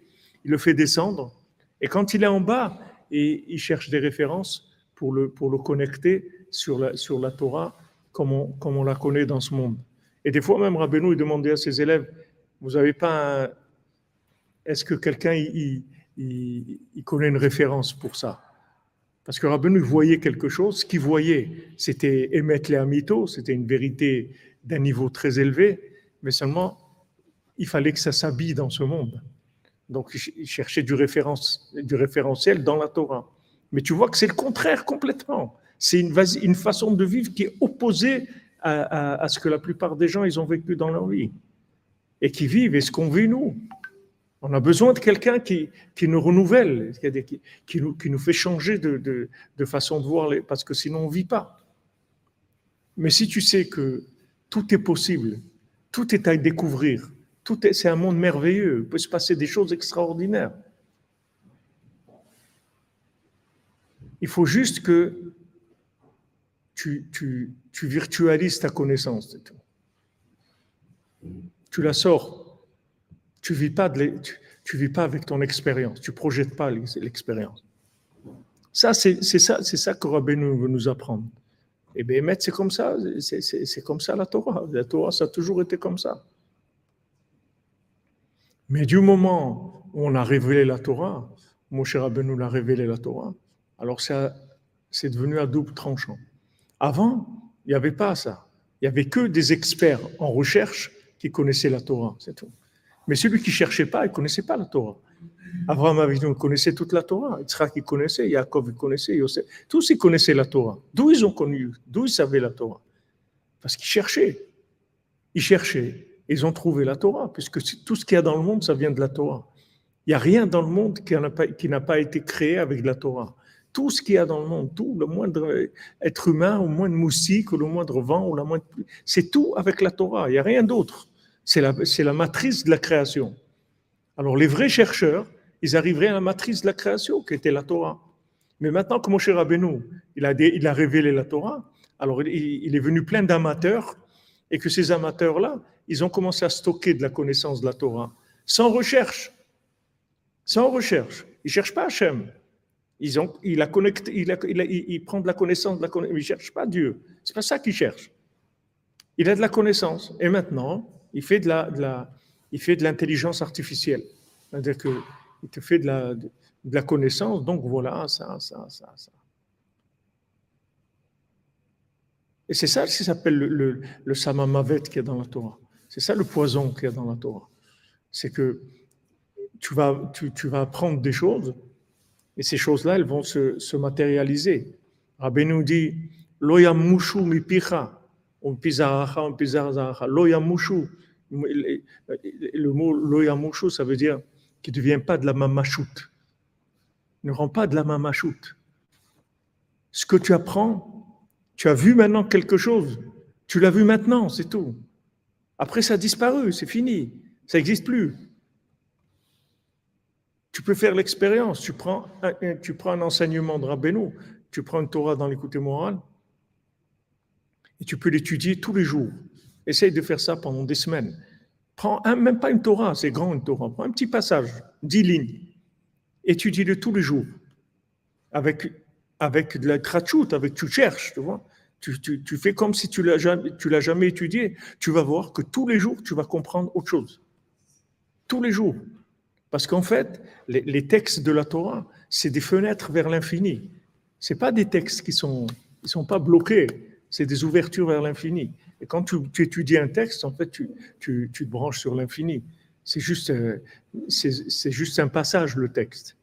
il le fait descendre, et quand il est en bas, il cherche des références pour le, pour le connecter sur la, sur la Torah comme on, on la connaît dans ce monde. Et des fois même, Rabbeinu, il demandait à ses élèves, vous n'avez pas un... Est-ce que quelqu'un il, connaît une référence pour ça? Parce que Rabbeinu voyait quelque chose, ce qu'il voyait, c'était émettre les amitos, c'était une vérité d'un niveau très élevé, mais seulement il fallait que ça s'habille dans ce monde. Donc il cherchait du, référence, du référentiel dans la Torah. Mais tu vois que c'est le contraire complètement. C'est une, façon de vivre qui est opposée à, ce que la plupart des gens ils ont vécu dans leur vie et qui vivent et ce qu'on vit nous. On a besoin de quelqu'un qui, qui, nous renouvelle, qui, nous, qui nous fait changer de, de, façon de voir, parce que sinon on ne vit pas. Mais si tu sais que tout est possible, tout est à découvrir, tout est, c'est un monde merveilleux, il peut se passer des choses extraordinaires. Il faut juste que tu, tu, tu virtualises ta connaissance. Tu la sors. Tu vis pas tu, vis pas avec ton expérience. Tu projettes pas l'expérience. Ça, c'est, ça, ça que Rabbeinu veut nous apprendre. Et bien, c'est comme ça, c'est comme ça la Torah. La Torah, ça a toujours été comme ça. Mais du moment où on a révélé la Torah, Moshe Rabbeinu l'a révélé la Torah, alors c'est devenu à double tranchant. Avant, il n'y avait pas ça. Il n'y avait que des experts en recherche qui connaissaient la Torah, c'est tout. Mais celui qui ne cherchait pas, il ne connaissait pas la Torah. Abraham Avinu connaissait toute la Torah, Yitzhak il connaissait, Yaakov il connaissait, Yosef, tous ils connaissaient la Torah. D'où ils ont connu, d'où ils savaient la Torah? Parce qu'ils cherchaient. Ils cherchaient, ils ont trouvé la Torah, puisque tout ce qu'il y a dans le monde, ça vient de la Torah. Il n'y a rien dans le monde qui n'a pas, été créé avec la Torah. Tout ce qu'il y a dans le monde, tout, le moindre être humain, le moindre moustique, ou le moindre vent, ou la moindre c'est tout avec la Torah. Il n'y a rien d'autre. C'est la, la matrice de la création. Alors les vrais chercheurs, ils arriveraient à la matrice de la création, qui était la Torah. Mais maintenant que Moshe Rabbeinu, il a, il a révélé la Torah, alors il, il est venu plein d'amateurs, et que ces amateurs-là, ils ont commencé à stocker de la connaissance de la Torah, sans recherche. Sans recherche. Ils ne cherchent pas Hachem. Ils ont, il, a connecté, il, a, il, a, il, prend de la connaissance, de la connaissance il ne cherche pas Dieu. Ce n'est pas ça qu'il cherche. Il a de la connaissance. Et maintenant, il fait de, la, il fait de l'intelligence artificielle. C'est-à-dire qu'il te fait de la, de, la connaissance, donc voilà, ça, ça, ça, ça. Et c'est ça qui s'appelle le, le, le samamavet qui est dans la Torah. C'est ça le poison qu'il y a dans la Torah. C'est que tu vas, tu, tu, vas apprendre des choses et ces choses-là, elles vont se, se matérialiser. Rabbi nous dit Loyamushu mipicha, pizaracha, pizaracha, Loyamushu. Le mot loyamushu, ça veut dire qu'il ne devient pas de la mamachoute. Ne rend pas de la mamachoute. Ce que tu apprends, tu as vu maintenant quelque chose. Tu l'as vu maintenant, c'est tout. Après, ça a disparu, c'est fini, ça n'existe plus. Tu peux faire l'expérience, tu prends, un, tu prends un enseignement de Rabbeinu, tu prends une Torah dans l'écoute morale, et tu peux l'étudier tous les jours. Essaye de faire ça pendant des semaines. Prends même pas une Torah, c'est grand une Torah, prends un petit passage, dix lignes, étudie-le tous les jours, avec, avec de la trachoute, avec tu cherches, tu vois. Tu, tu, tu, fais comme si tu l'as jamais, tu l'as jamais étudié. Tu vas voir que tous les jours, tu vas comprendre autre chose. Tous les jours. Parce qu'en fait, les, textes de la Torah, c'est des fenêtres vers l'infini. C'est pas des textes qui sont, ils sont pas bloqués. C'est des ouvertures vers l'infini. Et quand tu, tu, étudies un texte, en fait, tu, tu te branches sur l'infini. C'est juste, euh, c'est juste un passage, le texte.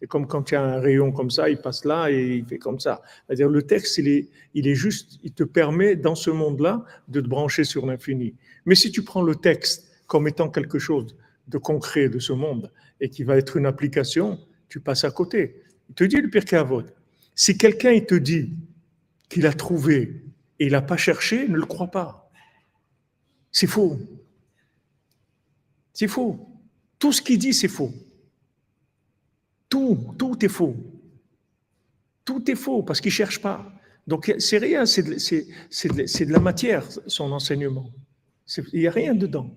C'est comme quand il y a un rayon comme ça, il passe là et il fait comme ça. C'est-à-dire le texte, il est, il est juste, il te permet dans ce monde-là de te brancher sur l'infini. Mais si tu prends le texte comme étant quelque chose de concret de ce monde et qui va être une application, tu passes à côté. Il te dit le pire Avot. Si quelqu'un te dit qu'il a trouvé et il n'a pas cherché, ne le crois pas. C'est faux. C'est faux. Tout ce qu'il dit, c'est faux. Tout, tout est faux. Tout est faux parce qu'il ne cherche pas. Donc c'est rien, c'est de, de- la matière, son enseignement. Il n'y a rien dedans.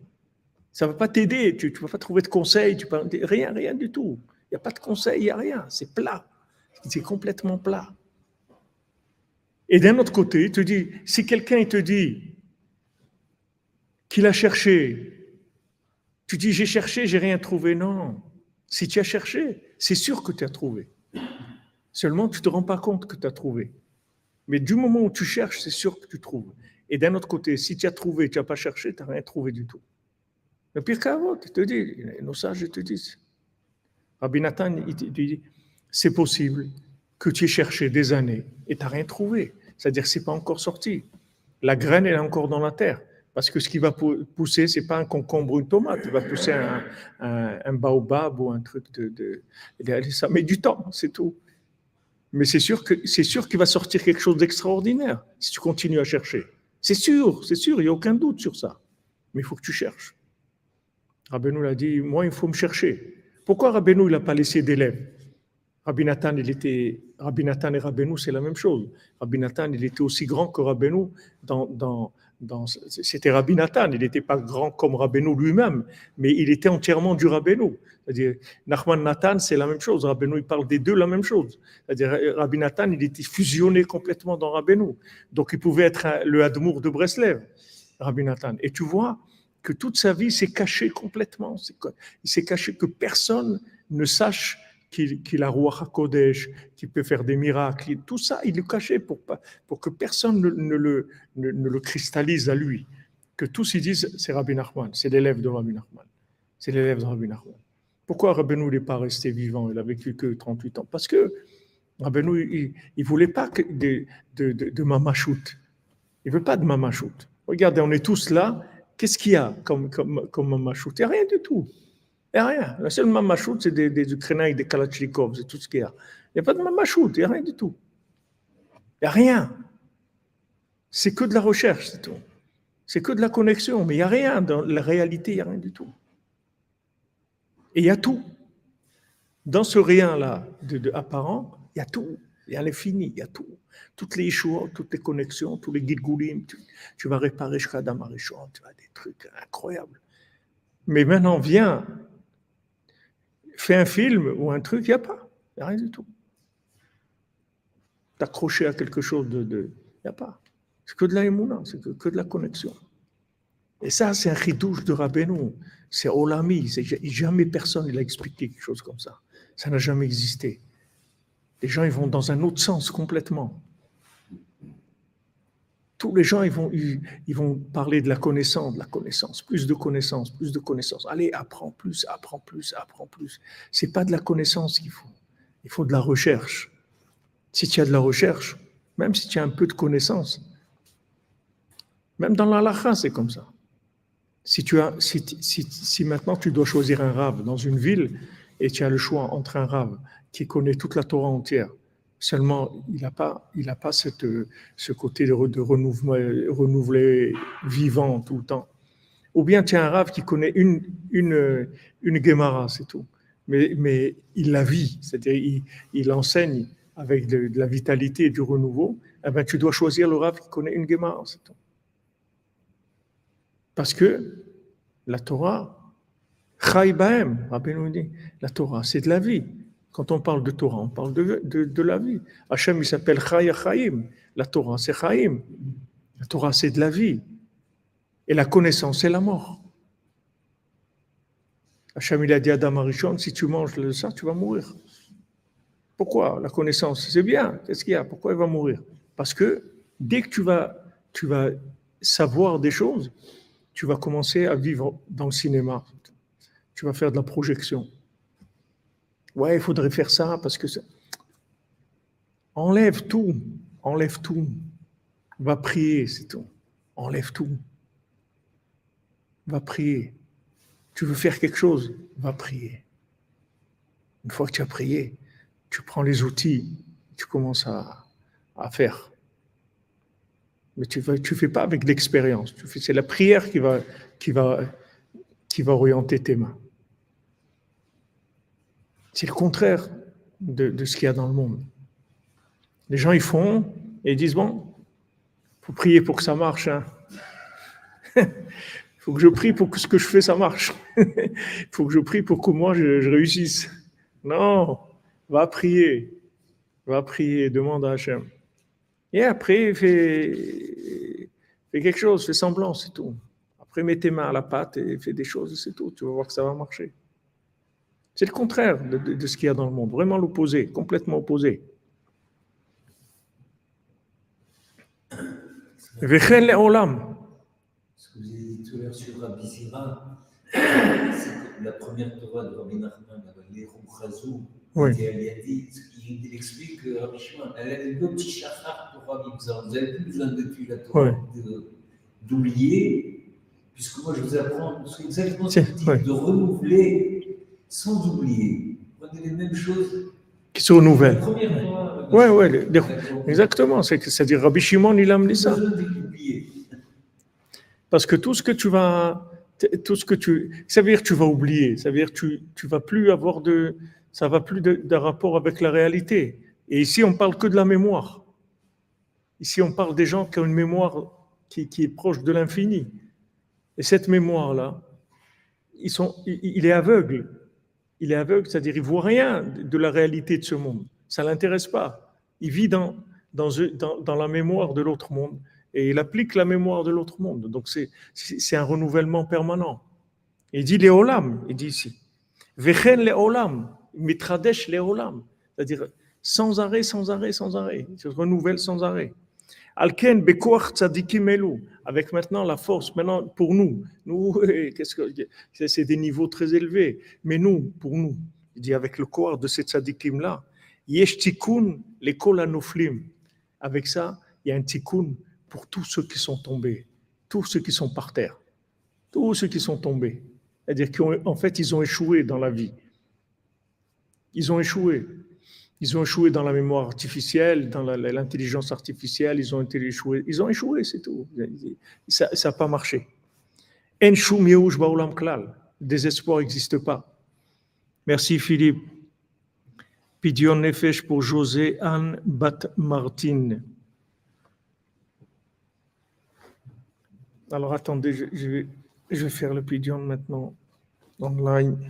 Ça ne va pas t'aider, tu ne vas pas trouver de conseils, tu peux, rien, rien du tout. Il n'y a pas de conseils, il n'y a rien, c'est plat. C'est complètement plat. Et d'un autre côté, te si quelqu'un te dit qu'il a cherché, tu dis j'ai cherché, j'ai rien trouvé. Non, si tu as cherché, c'est sûr que tu as trouvé. Seulement, tu ne te rends pas compte que tu as trouvé. Mais du moment où tu cherches, c'est sûr que tu trouves. Et d'un autre côté, si tu as trouvé, tu n'as pas cherché, tu n'as rien trouvé du tout. Qu'avant, il te dit, nos sages te disent. Rabbi Nathan, il te dit, c'est possible que tu aies cherché des années et tu n'as rien trouvé. C'est-à-dire que ce n'est pas encore sorti. La graine, est encore dans la terre. Parce que ce qui va pou- pousser, ce n'est pas un concombre ou une tomate. Il va pousser un, baobab ou un truc de, de- Ça met du temps, c'est tout. Mais c'est sûr que c'est sûr qu'il va sortir quelque chose d'extraordinaire si tu continues à chercher. C'est sûr, c'est sûr, il n'y a aucun doute sur ça. Mais il faut que tu cherches. Rabbeinu l'a dit, moi, il faut me chercher. Pourquoi Rabbeinu, il n'a pas laissé d'élèves? Rabbi Nathan, il était, Rabbi Nathan et Rabbeinu, c'est la même chose. Rabbi Nathan, il était aussi grand que Rabbeinu. Dans, dans, dans, c'était Rabbi Nathan, il n'était pas grand comme Rabbeinu lui-même, mais il était entièrement du Rabbeinu. C'est-à-dire, Nachman Nathan, c'est la même chose. Rabbeinu, il parle des deux la même chose. C'est-à-dire, Rabbi Nathan, il était fusionné complètement dans Rabbeinu. Donc, il pouvait être le Admour de Breslev, Rabbi Nathan. Et tu vois que toute sa vie s'est caché complètement. Il s'est caché que personne ne sache qu'il qu'il a roi Hakodesh, qu'il peut faire des miracles. Tout ça, il le cachait pour, pour que personne ne, le, ne, le cristallise à lui. Que tous ils disent, c'est Rabbi Nachman, c'est l'élève de Rabbi Nachman. C'est l'élève de Rabbi Nachman. Pourquoi Rabbeinu n'est pas resté vivant? Il a vécu que 38 ans. Parce que Rabbeinu, il ne voulait pas de, de, de, de mamachout. Il ne veut pas de mamachout. Regardez, on est tous là. Qu'est-ce qu'il y a comme, comme, comme Il n'y a rien du tout. Il n'y a rien. La seule mamachout, c'est des, Ukrainiens des Kalachnikov, c'est tout ce qu'il y a. Il n'y a pas de mamachout, il n'y a rien du tout. Il n'y a rien. C'est que de la recherche, c'est tout. C'est que de la connexion, mais il n'y a rien. Dans la réalité, il n'y a rien du tout. Et il y a tout. Dans ce rien-là de, de apparent, il y a tout. Il y a l'infini, il y a tout. Toutes les issues, toutes les connexions, tous les gilgulim, tu, vas réparer Shkadam Arishon, tu as des trucs incroyables. Mais maintenant, viens, fais un film ou un truc, il n'y a pas. Il n'y a rien du tout. T'accrocher à quelque chose de. Il n'y a pas. C'est que de la émouna, c'est que, de la connexion. Et ça, c'est un ridouche de Rabbeinu. C'est Olami. Jamais personne n'a expliqué quelque chose comme ça. Ça n'a jamais existé. Les gens, ils vont dans un autre sens complètement. Tous les gens, ils vont, ils, vont parler de la connaissance, de la connaissance, plus de connaissance, plus de connaissance. Allez, apprends plus, apprends plus, apprends plus. C'est pas de la connaissance qu'il faut. Il faut de la recherche. Si tu as de la recherche, même si tu as un peu de connaissance, même dans l'alaha, c'est comme ça. Si, tu as, si, si, si maintenant tu dois choisir un rave dans une ville et tu as le choix entre un rave qui connaît toute la Torah entière, seulement il n'a pas, il a pas cette, ce côté de, de renouveler, vivant tout le temps. Ou bien tu as un rave qui connaît une, une, une Gemara, c'est tout. Mais, mais il la vit, c'est-à-dire il, il enseigne avec de, la vitalité et du renouveau. Eh ben, tu dois choisir le rave qui connaît une Gemara, c'est tout. Parce que la Torah, Chai Baem, Rabbeinu dit, la Torah, c'est de la vie. Quand on parle de Torah, on parle de, de, la vie. Hachem, il s'appelle Chaya Chaim. La Torah, c'est Chaim. La Torah, c'est de la vie. Et la connaissance, c'est la mort. Hachem, il a dit à Adam Arishon, si tu manges de ça, tu vas mourir. Pourquoi? La connaissance, c'est bien. Qu'est-ce qu'il y a? Pourquoi il va mourir? Parce que dès que tu vas, tu vas savoir des choses, tu vas commencer à vivre dans le cinéma. Tu vas faire de la projection. Ouais, il faudrait faire ça parce que ça... enlève tout, enlève tout. Va prier, c'est tout. Enlève tout. Va prier. Tu veux faire quelque chose, va prier. Une fois que tu as prié, tu prends les outils, tu commences à, à faire. Mais tu ne tu fais pas avec l'expérience. C'est la prière qui va, qui, va, qui va orienter tes mains. C'est le contraire de, ce qu'il y a dans le monde. Les gens, ils font, Et ils disent, bon, faut prier pour que ça marche. Il hein. faut que je prie pour que ce que je fais, ça marche. Il faut que je prie pour que moi, je, réussisse. Non, va prier. Va prier, demande à Hachem. Et après, fais quelque chose, fais semblant, c'est tout. Après, mets tes mains à la pâte et fais des choses, c'est tout. Tu vas voir que ça va marcher. C'est le contraire de, de, de ce qu'il y a dans le monde, vraiment l'opposé, complètement opposé. Vechen le'olam. Ce que vous avez dit tout à l'heure sur Rabbi Zira, c'est que la première Torah de Rabbi Nachman, les Chazou, Oui. il, explique que Rabbi Shimon, elle a le petit chachar pour Rabbi Zira. Vous n'avez plus besoin d'étudier la Torah, de- d'oublier, puisque moi je vous apprends exactement ce que dit, ouais. de renouveler sans oublier. Prenez les mêmes choses. Qui se renouvellent. La première fois, Ouais. Exactement. C'est-à-dire, Rabbi Shimon, il a amené ça. Parce que tout ce que tu vas, tout ce que tu, ça veut dire que tu vas oublier, ça veut dire que tu, tu vas plus avoir de, ça va plus de, de rapport avec la réalité. Et ici, on parle que de la mémoire. Ici, on parle des gens qui ont une mémoire qui, qui est proche de l'infini. Et cette mémoire-là, ils sont, il, il est aveugle. Il est aveugle, c'est-à-dire il voit rien de la réalité de ce monde. Ça l'intéresse pas. Il vit dans, la mémoire de l'autre monde et il applique la mémoire de l'autre monde. Donc c'est un renouvellement permanent. Il dit les olam, il dit ici. Vechen les olam, mitradesh les olam, c'est-à-dire sans arrêt, sans arrêt, sans arrêt. Il se renouvelle sans arrêt. Alken avec maintenant la force, maintenant pour nous, nous, qu'est-ce que c'est- des niveaux très élevés, mais nous, pour nous, il dit avec le corps de ces tzadikim là, yesh tikkun lekol anoflim. Avec ça, il y a un tikkun pour tous ceux qui sont tombés, tous ceux qui sont par terre, tous ceux qui sont tombés. C'est-à-dire qu'en fait, ils ont échoué dans la vie. Ils ont échoué. Ils ont échoué dans la mémoire artificielle, dans l'intelligence artificielle, ils ont été échoués. Ils ont échoué, c'est tout. Ça n'a pas marché. Désespoir n'existe pas. Merci Philippe. Pidion Nefesh pour José Anne Bat Martin. Alors attendez, je, je vais, je vais faire le Pidion maintenant online.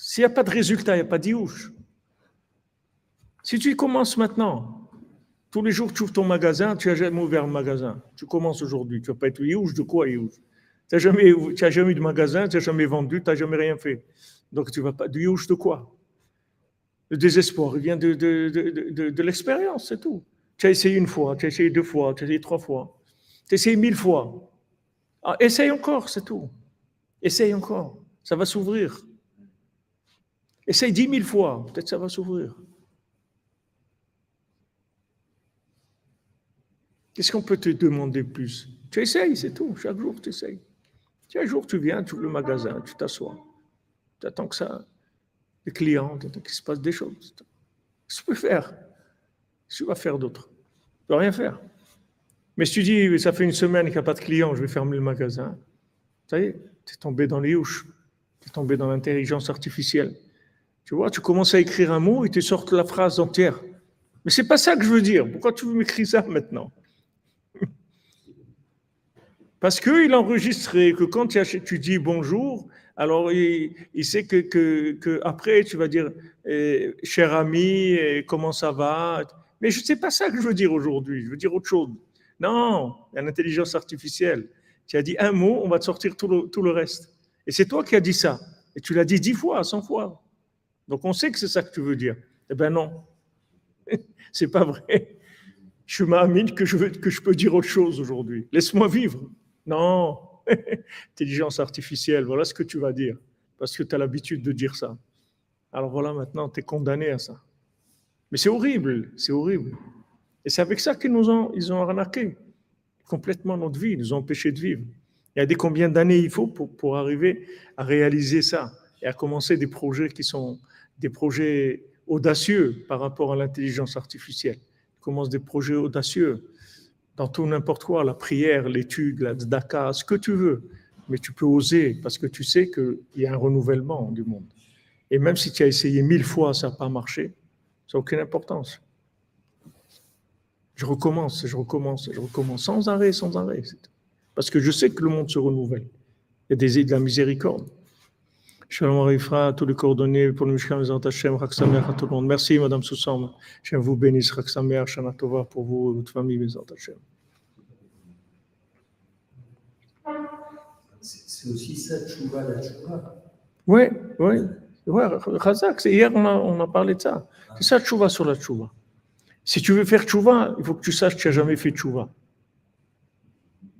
S'il n'y a pas de résultat, il n'y a pas d'Iouche. Si tu y commences maintenant, tous les jours tu ouvres ton magasin, tu n'as jamais ouvert un magasin. Tu commences aujourd'hui, tu ne vas pas être Iouche de quoi Iouche Tu n'as jamais, jamais eu de magasin, tu n'as jamais vendu, tu n'as jamais rien fait. Donc tu vas pas de Iouche de quoi? Le désespoir, il vient de, de, de, de, de l'expérience, c'est tout. Tu as essayé une fois, tu as essayé deux fois, tu as essayé trois fois, tu as essayé mille fois. Ah, essaye encore, c'est tout. Essaye encore, ça va s'ouvrir. Essaye dix mille fois, peut-être ça va s'ouvrir. Qu'est-ce qu'on peut te demander plus? Tu essayes, c'est tout. Chaque jour, tu essayes. Chaque jour, tu viens, tu ouvres le magasin, tu t'assois. Tu attends que ça, les clients, tu attends qu'il se passe des choses. Qu'est-ce que tu peux faire? Qu'est-ce que tu vas faire d'autre? Tu peux rien faire. Mais si tu dis, ça fait une semaine qu'il n'y a pas de clients, je vais fermer le magasin, tu es tombé dans les houches. Tu es tombé dans l'intelligence artificielle. Tu vois, tu commences à écrire un mot et tu sortes la phrase entière. Mais c'est pas ça que je veux dire. Pourquoi tu veux m'écrire ça maintenant? Parce qu'il a enregistré que quand tu, dis bonjour, alors il, sait que, que, après tu vas dire eh, cher ami, eh, comment ça va? Mais je sais pas ça que je veux dire aujourd'hui. Je veux dire autre chose. Non, l'intelligence artificielle. Tu as dit un mot, on va te sortir tout le, tout le reste. Et c'est toi qui as dit ça. Et tu l'as dit dix fois, cent fois. Donc on sait que c'est ça que tu veux dire. Eh bien non, c'est pas vrai. Je m'amine que je, que je peux dire autre chose aujourd'hui. Laisse-moi vivre. Non, intelligence artificielle, voilà ce que tu vas dire. Parce que tu as l'habitude de dire ça. Alors voilà, maintenant, tu es condamné à ça. Mais c'est horrible, c'est horrible. Et c'est avec ça qu'ils nous ont, ils arnaqué complètement notre vie, ils nous ont empêché de vivre. Il y a des combien d'années il faut pour, pour arriver à réaliser ça et à commencer des projets qui sont des projets audacieux par rapport à l'intelligence artificielle. Tu commences des projets audacieux dans tout n'importe quoi, la prière, l'étude, la tzedaka, ce que tu veux. Mais tu peux oser parce que tu sais qu'il y a un renouvellement du monde. Et même si tu as essayé mille fois, ça n'a pas marché, ça n'a aucune importance. Je recommence, je recommence, je recommence sans arrêt, sans arrêt. Parce que je sais que le monde se renouvelle. Il y a des de la miséricorde. Shalom Arifra, tous les coordonnées pour le Mishkan Mezant Hashem, Raksamer à tout le monde. Merci Madame Soussam. Je vous bénisse, Raksamer, Shana Tova pour vous et votre famille Mezant Hashem. C'est aussi ça, Tchouva, la Tchouva. Oui, oui. Ouais, Razak, hier on a, on a parlé de ça. C'est ça, Tchouva sur la Tchouva. Si tu veux faire Tchouva, il faut que tu saches que tu n'as jamais fait Tchouva.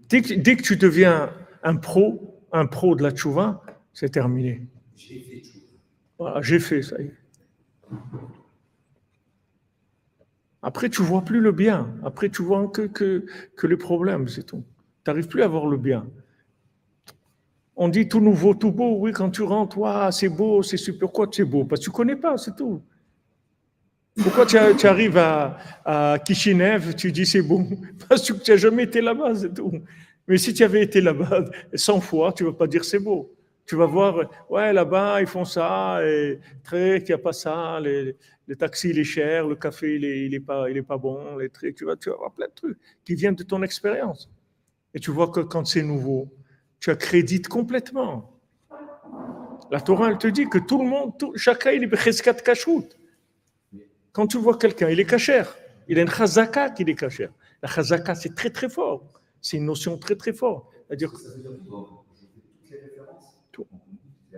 Dès que, dès que tu deviens un pro, un pro de la Tchouva, c'est terminé. J'ai fait Tchouva. Voilà, j'ai fait, ça y est. Après, tu vois plus le bien. Après, tu vois que, que, les problèmes, c'est tout. Tu n'arrives plus à voir le bien. On dit tout nouveau, tout beau. Oui, quand tu rentres, c'est beau, c'est super. Pourquoi c'est beau? Parce que tu ne connais pas, c'est tout. Pourquoi tu, tu arrives à, à Kishinev, tu dis c'est beau? Parce que tu n'as jamais été là-bas, c'est tout. Mais si tu avais été là-bas 100 fois, tu ne vas pas dire c'est beau. Tu vas voir, ouais, là-bas, ils font ça, et très, il n'y a pas ça, les, les taxis, il est cher, le café, il n'est il est pas, pas bon, les trucs, tu vas, tu vas voir plein de trucs qui viennent de ton expérience. Et tu vois que quand c'est nouveau, tu accrédites complètement. La Torah, elle te dit que tout le monde, tout, chacun, il est cheskat kashrut. Quand tu vois quelqu'un, il est cachère. Il a une chazaka qui est cachère. La chazaka, c'est très très fort. C'est une notion très très forte. C'est-à-dire Ça veut dire que bon, je fais toutes les références. Tout. Il n'y a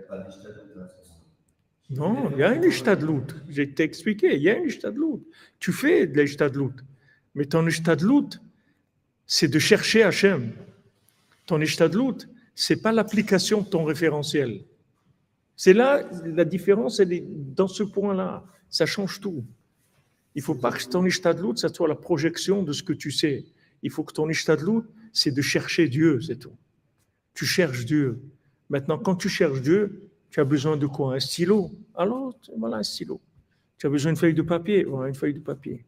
Non, il y a une ishtadlout. J'ai expliqué, il y a une ishtadlout. Tu fais de l'ishtadlout. Mais ton ishtadlout, c'est de chercher Hachem. Ton ishtadlout, c'est pas l'application de ton référentiel. C'est là, la différence, elle est dans ce point-là. Ça change tout. Il faut pas que ton ishtadlout, ça soit la projection de ce que tu sais. Il faut que ton ishtadlout, c'est de chercher Dieu, c'est tout. Tu cherches Dieu. Maintenant, quand tu cherches Dieu, tu as besoin de quoi? Un stylo. Alors, voilà un stylo. Tu as besoin d'une feuille de papier? Voilà une feuille de papier.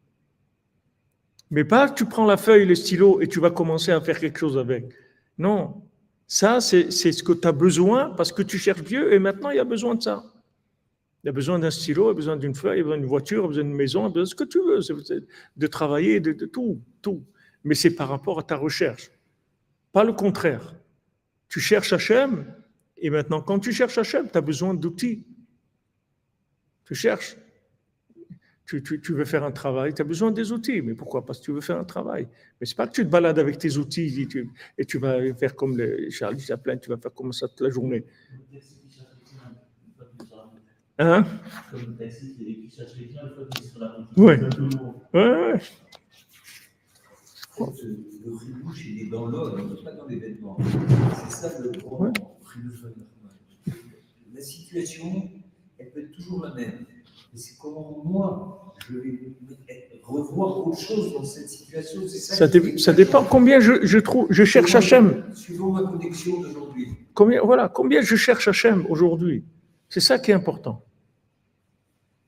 Mais pas tu prends la feuille, le stylo et tu vas commencer à faire quelque chose avec. Non. Ça, c'est ce que tu as besoin parce que tu cherches Dieu et maintenant, il y a besoin de ça. Il y a besoin d'un stylo, il y a besoin d'une feuille, il y a besoin d'une voiture, il y a besoin d'une maison, il y a besoin de ce que tu veux. De travailler, de, de tout, tout. Mais c'est par rapport à ta recherche. Pas le contraire. Tu cherches Hachem et maintenant, quand tu cherches Hachem, tu as besoin d'outils. Tu cherches. Tu, tu- tu veux faire un travail, tu as besoin des outils. Mais pourquoi Parce que tu veux faire un travail? Mais c'est pas que tu te balades avec tes outils et tu, et tu vas faire comme le Charles Chaplin, tu vas faire comme ça toute la journée. Hein? Route. Ouais. Le ribouche, il est dans il n'est pas dans les vêtements. C'est ça le grand Ouais. La situation, elle peut être toujours la même. Mais c'est comment moi, je vais revoir autre chose dans cette situation. Ça, Ça, dé- ça dépend combien je, je trouve, je cherche Hachem. Suivant ma connexion d'aujourd'hui. Combien, voilà, combien je cherche Hachem aujourd'hui? C'est ça qui est important.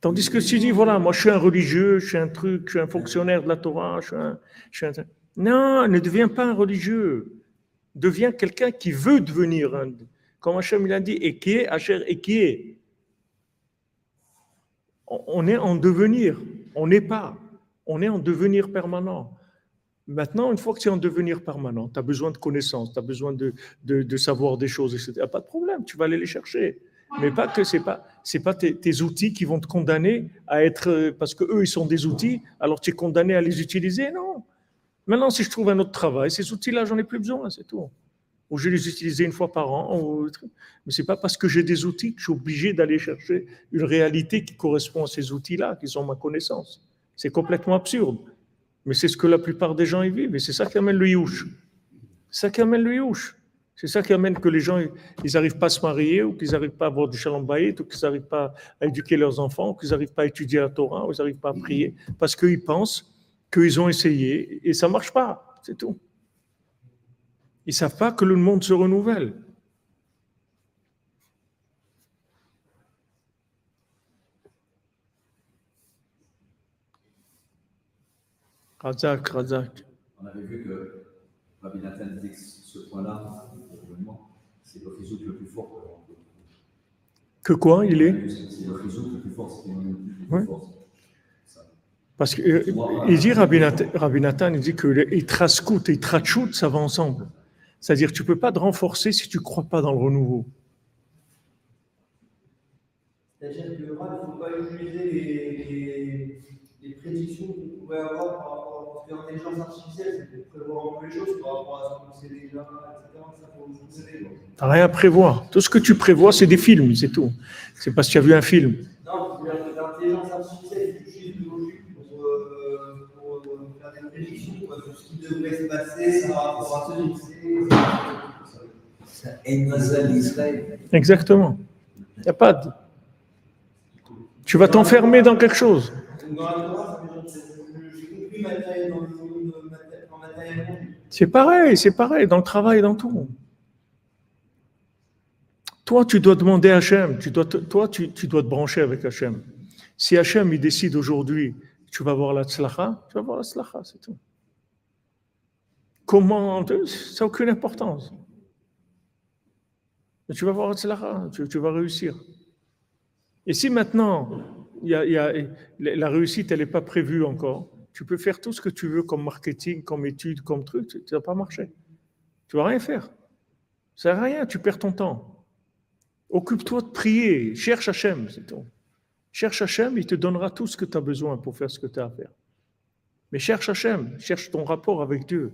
Tandis que si tu dis, voilà, moi je suis un religieux, je suis un truc, je suis un fonctionnaire de la Torah, je suis un. je suis un- Non, ne deviens pas un religieux. Deviens quelqu'un qui veut devenir un. Comme Hachem il a dit, et qui est, Hacher, et qui est. On est en devenir, on n'est pas. On est en devenir permanent. Maintenant, une fois que tu es en devenir permanent, tu as besoin de connaissances, tu as besoin de, savoir des choses, etc. Pas de problème, tu vas aller les chercher. Mais pas que c'est pas pas tes, tes outils qui vont te condamner à être euh, parce que eux ils sont des outils, alors tu es condamné à les utiliser. Non. Maintenant, si je trouve un autre travail, ces outils-là, j'en ai plus besoin, c'est tout. Ou je les utiliser une fois par an. Ou... Mais c'est pas parce que j'ai des outils que je suis obligé d'aller chercher une réalité qui correspond à ces outils-là, qui sont ma connaissance. C'est complètement absurde. Mais c'est ce que la plupart des gens y vivent, et c'est ça qui amène le youch. C'est ça qui amène le youch. C'est ça qui amène que les gens, ils n'arrivent pas à se marier, ou qu'ils n'arrivent pas à avoir du shalom ou qu'ils n'arrivent pas à éduquer leurs enfants, ou qu'ils n'arrivent pas à étudier la Torah, ou qu'ils n'arrivent pas à prier, parce qu'ils pensent qu'ils ont essayé, et ça ne marche pas, c'est tout. Ils ne savent pas que le monde se renouvelle. Razak, Razak. On avait vu que Rabbi Nathan disait que ce point-là, c'est le réseau le plus fort. Que quoi, il est? C'est le réseau le plus fort, c'est le plus Ouais. fort. Parce qu'il il dit, Rabbi Nathan, Rabbi Nathan, il dit que le Itraskout et Itrachout, ça va ensemble. C'est-à-dire que tu ne peux pas te renforcer si tu ne crois pas dans le renouveau. C'est-à-dire que il ne faut pas utiliser les, les, les prédictions qu'on avoir par rapport à l'intelligence artificielle, c'est pour prévoir un peu les choses par rapport à ce qu'on sait déjà, etc. Ça faut. Tu n'as rien à prévoir. Tout ce que tu prévois, c'est des films, c'est tout. C'est parce que tu as vu un film. Non, Exactement. Il n'y a pas de... Tu vas t'enfermer dans quelque chose. C'est pareil, c'est pareil, dans le travail, dans tout. Toi, tu dois demander à Hachem, tu dois te- toi, tu, tu dois te brancher avec Hachem. Si Hachem, il décide aujourd'hui, tu vas voir la tzlacha, tu vas voir la tzlacha, c'est tout. Comment, ça n'a aucune importance. Tu vas voir tu, tu vas réussir. Et si maintenant, la réussite, elle n'est pas prévue encore, tu peux faire tout ce que tu veux comme marketing, comme étude, comme truc, tu ne vas pas marcher. Tu vas rien faire. Ça sert à rien, tu perds ton temps. Occupe-toi de prier, cherche Hachem, c'est tout. Cherche Hachem, il te donnera tout ce que tu as besoin pour faire ce que tu as à faire. Mais cherche Hachem, cherche ton rapport avec Dieu.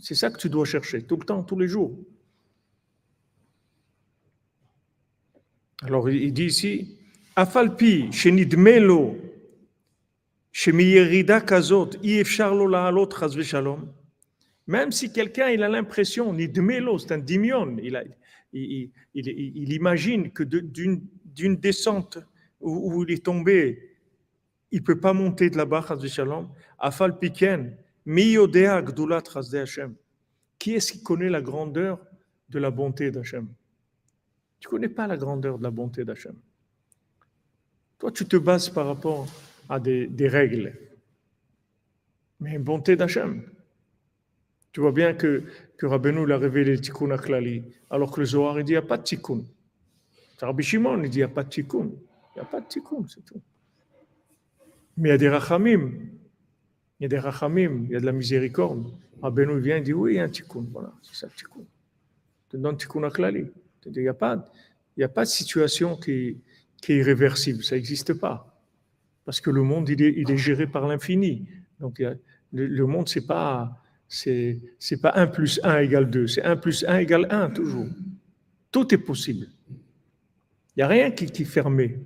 C'est ça que tu dois chercher, tout le temps, tous les jours. Alors il dit ici, Afalpi, Shenidmelo, Shemiyerida Kazot, Iefshar lo la'alot chas v'shalom. Même si quelqu'un il a l'impression, Nidmelo, c'est un dimion, il, a- il, il- imagine que d'une d'une descente où, il est tombé, il ne peut pas monter de là-bas, chas v'shalom. Afal Qui est-ce qui connaît la grandeur de la bonté d'Hachem Tu ne connais pas la grandeur de la bonté d'Hachem. Toi, tu te bases par rapport à des, règles. Mais bonté d'Hachem. Tu vois bien que, que l'a révélé le tikkun aklali, alors que le Zohar, il dit, il n'y a pas de tikkun. Rabbi Shimon, il dit, il n'y a pas de tikkun. Il n'y a pas de tikkun, c'est tout. Mais il y a des rachamim. Il y a des rachamim, il y a de la miséricorde. Rabbeinu vient et dit, oui, il y a un tikkun. Voilà, c'est ça le tikkun. Tu donnes tikkun aklali. Il n'y a, pas- il a pas de situation qui, qui est irréversible. Ça n'existe pas. Parce que le monde, il est, il est géré par l'infini. Donc, il y a- le, le monde, c'est pas, c'est, c'est pas 1 plus 1 égale 2. C'est 1 plus 1 égale 1, toujours. Tout est possible. Il n'y a rien qui, qui est fermé.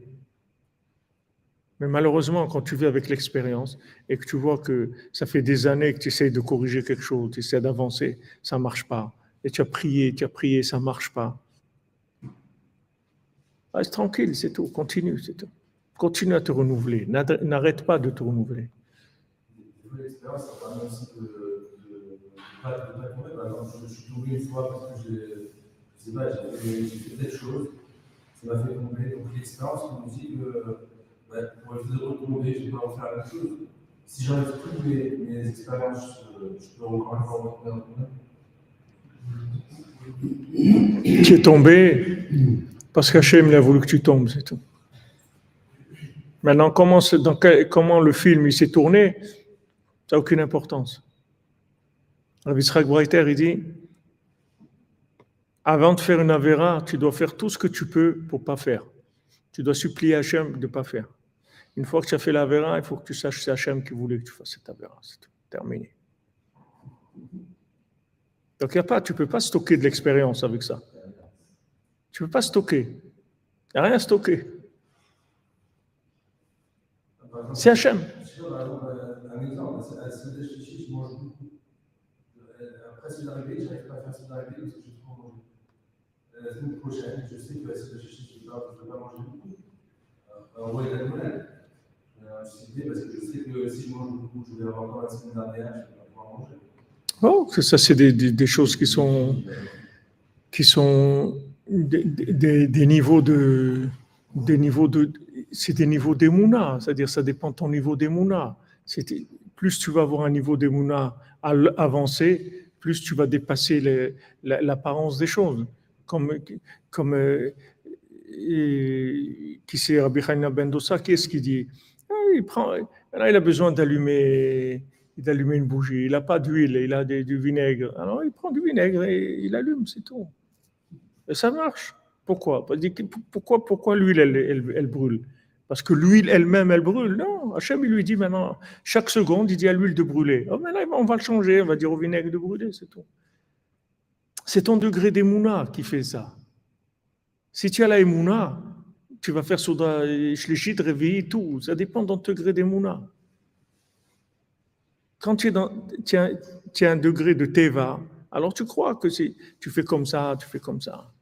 Mais malheureusement, quand tu vis avec l'expérience et que tu vois que ça fait des années que tu essaies de corriger quelque chose, tu essaies d'avancer, ça ne marche pas. Et tu as prié, tu as prié, ça ne marche pas. Reste tranquille, c'est tout. Continue, c'est tout. Continue à te renouveler. N'arrête pas de te renouveler. Ça m'a fait tomber. Donc l'expérience nous dit que ouais, pour de retomber, je ne vais pas refaire la même chose. Si j'enlève toutes mes, mes expériences, je peux encore une fois problème. Tu es tombé parce qu'Hachem a voulu que tu tombes, c'est tout. Maintenant, comment, dans quel- comment le film il s'est tourné, ça n'a aucune importance. Rabbi Breiter, il dit, avant de faire une avéra, tu dois faire tout ce que tu peux pour pas faire. Tu dois supplier Hachem de ne pas faire. Une fois que tu as fait l'avéra, il faut que tu saches que c'est Hachem qui voulait que tu fasses cette avéra. C'est. Terminé. Donc, y a pas, tu ne peux pas stocker de l'expérience avec ça. Tu ne peux pas stocker. Il n'y a rien à stocker. C'est Hachem. un exemple, à je mange beaucoup. Après c'est d'arriver, je n'arrive pas à faire c'est d'arriver parce que j'ai trop mangé. La semaine prochaine, je sais que si je ne vais pas manger beaucoup. En gros, il y a de Dit, parce que je sais que si je mange beaucoup, je vais avoir encore la semaine dernière, je ne vais pas pouvoir manger. Oh, ça, c'est des, des- des choses qui sont, qui sont des, des- des niveaux de, des niveaux de, c'est des niveaux d'émouna, c'est-à-dire ça dépend de ton niveau d'émouna. Plus tu vas avoir un niveau d'émouna avancé, plus tu vas dépasser l'apparence des choses. Comme, comme euh, et- qui c'est Rabbi Hanina ben Dossa, qu'est-ce qu'il dit? Il, prend, il a besoin d'allumer d'allumer une bougie. Il n'a pas d'huile, il a du vinaigre. Alors il prend du vinaigre et il allume, c'est tout. Et ça marche. Pourquoi? Pourquoi, pourquoi l'huile, elle, brûle? Parce que l'huile elle-même, elle brûle? Non, Hachem, il lui dit maintenant, chaque seconde, il dit à l'huile de brûler. Oh, mais on va le changer, on va dire au vinaigre de brûler, c'est tout. C'est ton degré d'émouna qui fait ça. Si tu as la émouna, tu vas faire Soda, Shlichit, réveiller tout. Ça dépend de ton degré d'émouna. Quand tu, es dans, tu, as, tu as un degré de Teva, alors tu crois que tu fais comme ça, tu fais comme ça.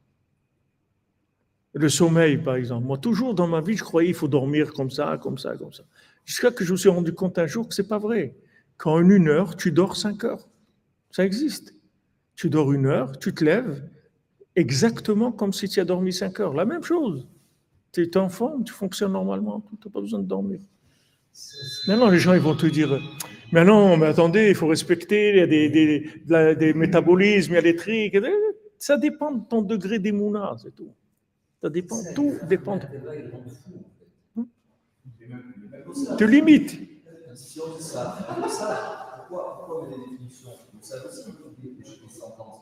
Le sommeil, par exemple. Moi, toujours dans ma vie, je croyais qu'il faut dormir comme ça, comme ça, comme ça. Jusqu'à que je me suis rendu compte un jour que c'est pas vrai. Qu'en une heure, tu dors cinq heures. Ça existe. Tu dors une heure, tu te lèves exactement comme si tu as dormi cinq heures. La même chose. Tu es en forme, tu fonctionnes normalement, tu n'as pas besoin de dormir. Maintenant, les gens ils vont te dire Mais non, mais attendez, il faut respecter, il y a des, des, des métabolismes, il y a des trucs. Ça dépend de ton degré d'émouna, c'est tout. Ça dépend, tout dépend. de- Te limite. Si on dit ça, pourquoi, pourquoi on met des définitions? Ça aussi, des sentences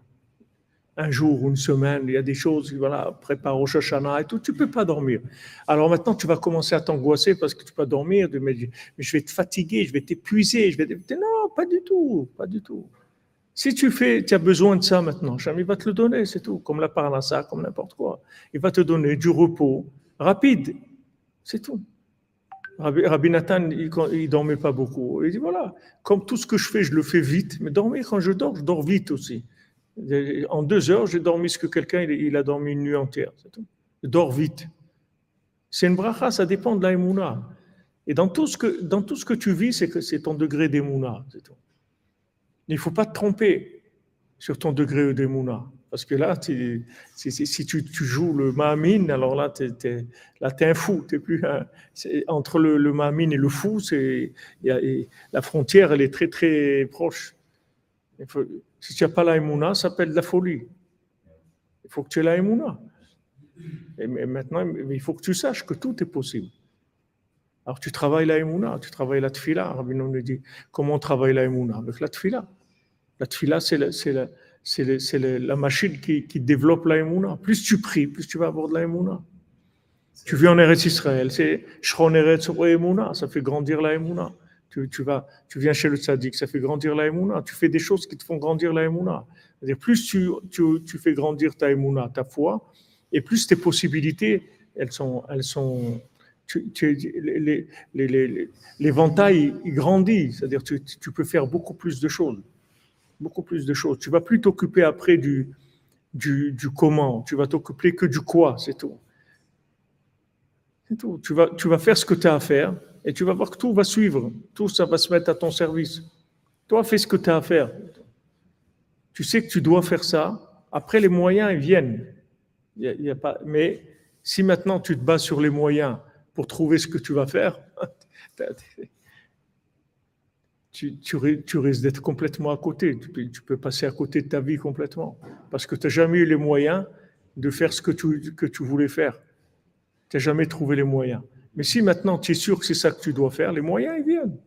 Un jour ou une semaine, il y a des choses, voilà, prépare au Shoshana et tout, tu ne peux pas dormir. Alors maintenant, tu vas commencer à t'angoisser parce que tu peux pas dormir, mais je vais te fatiguer, je vais t'épuiser, je vais te... Non, pas du tout, pas du tout. Si tu fais, tu as besoin de ça maintenant, Chami va te le donner, c'est tout, comme la parnassa, comme n'importe quoi. Il va te donner du repos rapide, c'est tout. Rabbi, Nathan, il ne dormait pas beaucoup. Il dit voilà, comme tout ce que je fais, je le fais vite, mais dormir, quand je dors, je dors vite aussi. En deux heures, j'ai dormi ce que quelqu'un il, il, a dormi une nuit entière. C'est dors vite. C'est une bracha, ça dépend de la émouna. Et dans tout ce que, dans tout ce que tu vis, c'est que c'est ton degré d'émouna. C'est. Il ne faut pas te tromper sur ton degré d'émouna. Parce que là, si, tu, joues le Mahamin, alors là, tu es, es, un fou. Es plus entre le, le et le fou, et la frontière, elle est très, très proche. Faut, si tu n'as pas la Emouna, ça s'appelle de la folie. Il faut que tu aies la. Et maintenant, il faut que tu saches que tout est possible. Alors, tu travailles la tu travailles la Tfila. Rabbi nous dit comment on travaille la Avec la Tfila. La Tfila, c'est la, machine qui, développe la. Plus tu pries, plus tu vas avoir de la. Tu vis en Eretz Israël, c'est Shron Eretz Emouna, ça fait grandir la. Tu, vas, tu viens chez le tzaddik, ça fait grandir la Emouna. Tu fais des choses qui te font grandir la Emouna. C'est-à-dire, plus tu, tu, tu, fais grandir ta Emouna, ta foi, et plus tes possibilités, elles sont. Elles sont tu, les, les, les, l'éventail, grandit. C'est-à-dire, tu, tu peux faire beaucoup plus de choses beaucoup plus de choses. Tu vas plus t'occuper après du, du, du, comment, tu vas t'occuper que du quoi, c'est tout. C'est tout. Tu vas, tu vas faire ce que tu as à faire et tu vas voir que tout va suivre, tout ça va se mettre à ton service. Toi, fais ce que tu as à faire. Tu sais que tu dois faire ça, après les moyens, ils viennent. Y a, pas, mais si maintenant tu te bats sur les moyens pour trouver ce que tu vas faire, tu, risques d'être complètement à côté. Tu peux, tu peux, passer à côté de ta vie complètement. Parce que tu n'as jamais eu les moyens de faire ce que tu, que tu voulais faire. Tu n'as jamais trouvé les moyens. Mais si maintenant tu es sûr que c'est ça que tu dois faire, les moyens, ils viennent.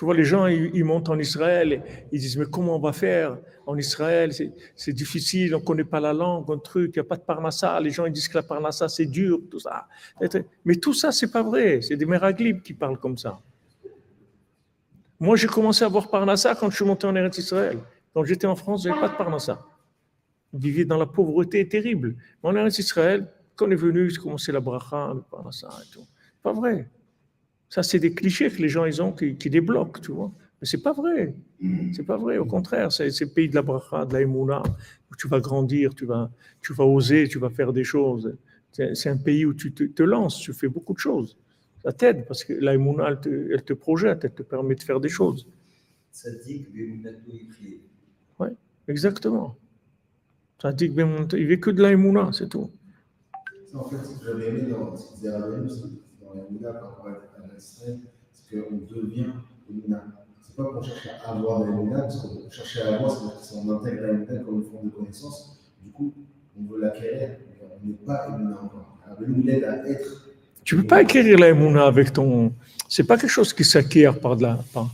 Tu vois, les gens, ils, montent en Israël, ils disent, mais comment on va faire en Israël? C'est- difficile, on ne connaît pas la langue, un truc, il n'y a pas de parnassa. Les gens, ils disent que la parnassa, c'est dur, tout ça. Mais tout ça, c'est pas vrai. C'est des méraglibes qui parlent comme ça. Moi, j'ai commencé à voir parnassa quand je suis monté en Eretz Israël. Quand j'étais en France, je n'avais pas de parnassa. On vivait dans la pauvreté terrible. Mais en Eretz Israël, quand on est venu, j'ai commencé la bracha, le parnassa et tout. Pas vrai. Ça, c'est des clichés que les gens ils ont qui, qui débloquent, tu vois. Mais c'est pas vrai. C'est pas vrai. Au contraire, c'est le pays de la bracha, de la émouna, où tu vas grandir, tu vas, tu vas oser, tu vas faire des choses. C'est un pays où tu te, te lances, tu fais beaucoup de choses. Ça t'aide parce que la émouna, elle te, elle te projette, elle te permet de faire des choses. Tzaddik be'emunato yichyeh. Exactement. Ça dit que il veut que de la émouna, c'est tout. En fait, j'avais aimé dans ce qu'il disait dans Mouna par rapport à l'Israël, c'est qu'on devient Mouna. C'est pas qu'on cherche à avoir la Mouna, parce qu'on cherche à avoir, c'est-à-dire que si on intègre la Mouna comme une forme de connaissance, du coup, on veut l'acquérir, on n'est pas Mouna encore. Rabbeinu, il à être. Tu ne peux pas acquérir la avec ton. C'est pas quelque chose qui s'acquiert par de la, par,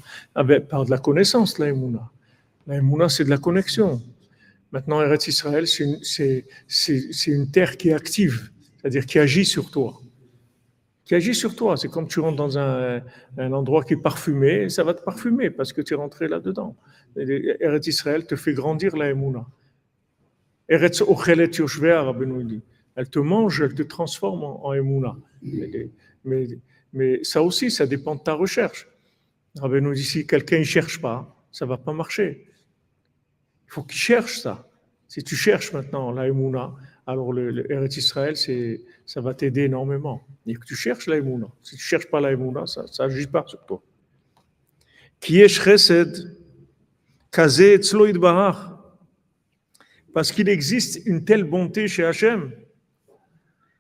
par de la connaissance, la émouna, c'est de la connexion. Maintenant, Eretz Israël, c'est une, une terre qui est active, c'est-à-dire qui agit sur toi. Qui agit sur toi. C'est comme tu rentres dans un, endroit qui est parfumé, ça va te parfumer parce que tu es rentré là-dedans. Et Eretz Israël te fait grandir la émouna. Eretz Ochelet Rabbeinu dit. Elle te mange, elle te transforme en, en. Mais, mais, ça aussi, ça dépend de ta recherche. Rabbi nous dit, si quelqu'un ne cherche pas, ça ne va pas marcher. Il faut qu'il cherche ça. Si tu cherches maintenant la Emouna, alors le, le Eretz Israël, ça va t'aider énormément. Et que tu cherches la Emouna. Si tu ne cherches pas la Emouna, ça n'agit pas sur toi. Qui est chesed, kazé etzlo yitbarach. Parce qu'il existe une telle bonté chez Hachem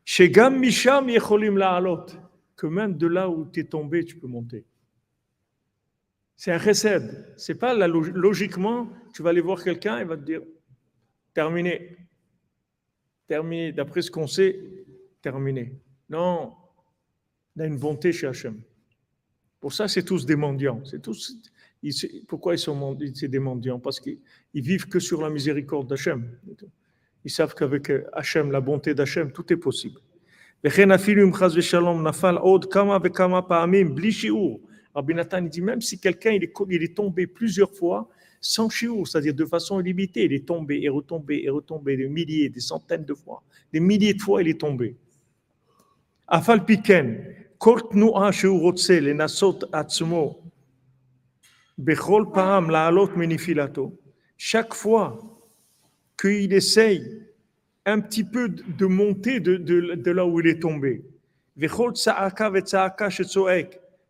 Shegam Misham Yecholim La'alot, que même de là où tu es tombé, tu peux monter. C'est un chesed. C'est pas logiquement, tu vas aller voir quelqu'un et va te dire terminé terminé, d'après ce qu'on sait, terminé. Non, on a une bonté chez Hachem. Pour ça, c'est tous des mendiants. C'est tous, ils, pourquoi ils sont c'est des mendiants? Parce qu'ils vivent que sur la miséricorde d'Hachem. Ils savent qu'avec euh, Hachem, la bonté d'Hachem, tout est possible. Rabbi Nathan dit même si quelqu'un il est, il est tombé plusieurs fois, sans chiour, c'est-à-dire de façon illimitée. Il est tombé et retombé et retombé des milliers, des centaines de fois. Des milliers de fois, il est tombé. Afal piken, bechol pa'am la'alot menifilato. Chaque fois qu'il essaye un petit peu de monter de, de là où il est tombé,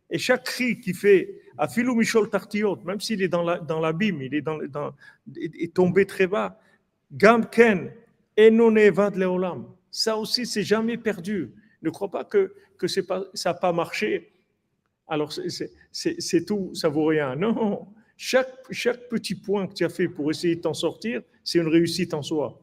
et chaque cri qu'il fait, à Philou Michel Tartiot, même s'il est dans l'abîme, la, dans il est, dans, dans, est tombé très bas. Gam Ken, Enonevad Leolam. Ça aussi, c'est jamais perdu. Ne crois pas que, que pas, ça n'a pas marché. Alors, c'est tout, ça vaut rien. Non, chaque, chaque petit point que tu as fait pour essayer de t'en sortir, c'est une réussite en soi.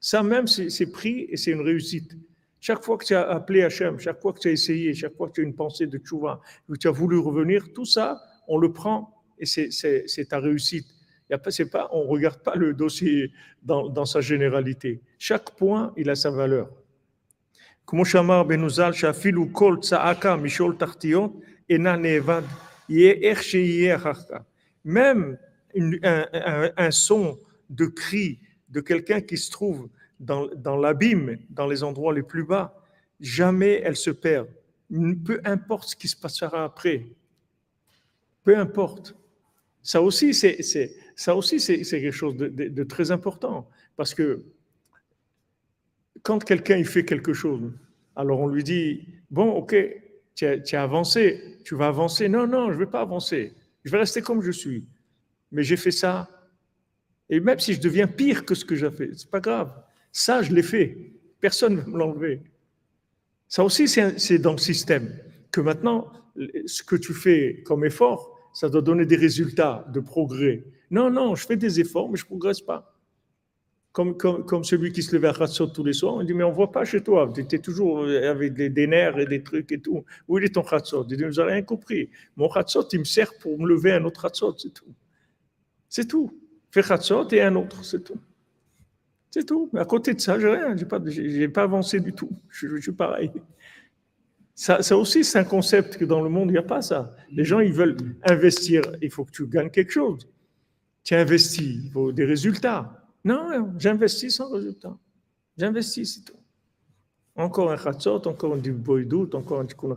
Ça même, c'est pris et c'est une réussite. Chaque fois que tu as appelé Hachem, chaque fois que tu as essayé, chaque fois que tu as une pensée de tchouva, que tu as voulu revenir, tout ça, on le prend et c'est ta réussite. Y a pas, on ne regarde pas le dossier dans, sa généralité. Chaque point, il a sa valeur. Shafilu ben Kol Tsaaka, er er Même un, un, un son de cri de quelqu'un qui se trouve dans, l'abîme, dans les endroits les plus bas, jamais elle se perd. Peu importe ce qui se passera après. Peu importe. Ça aussi, c'est, ça aussi, c'est, quelque chose de, très important. Parce que quand quelqu'un il fait quelque chose, alors on lui dit Bon, ok, tu as, tu as avancé, tu vas avancer. Non, non, je ne vais pas avancer. Je vais rester comme je suis. Mais j'ai fait ça. Et même si je deviens pire que ce que j'ai fait, c'est pas grave. Ça, je l'ai fait. Personne ne va me l'enlever. Ça aussi, c'est dans le système. Que maintenant, ce que tu fais comme effort, ça doit donner des résultats de progrès. Non, non, je fais des efforts, mais je ne progresse pas. Comme, comme, celui qui se levait à Khatsot tous les soirs, on dit, mais on ne voit pas chez toi, tu étais toujours avec des, des, nerfs et des trucs et tout. Où il est ton Khatsot Il dit, vous n'avez rien compris. Mon Khatsot, il me sert pour me lever un autre Khatsot, c'est tout. C'est tout. Fais Khatsot et un autre, c'est tout. C'est tout. Mais à côté de ça, j'ai rien. J'ai pas, pas avancé du tout. Je, suis pareil. Ça, aussi, c'est un concept que dans le monde, il n'y a pas ça. Les gens, ils veulent investir. Il faut que tu gagnes quelque chose. Tu investis. Il faut des résultats. Non, j'investis sans résultat. J'investis, c'est tout. Encore un khatsot, encore du boydout, encore un tikkun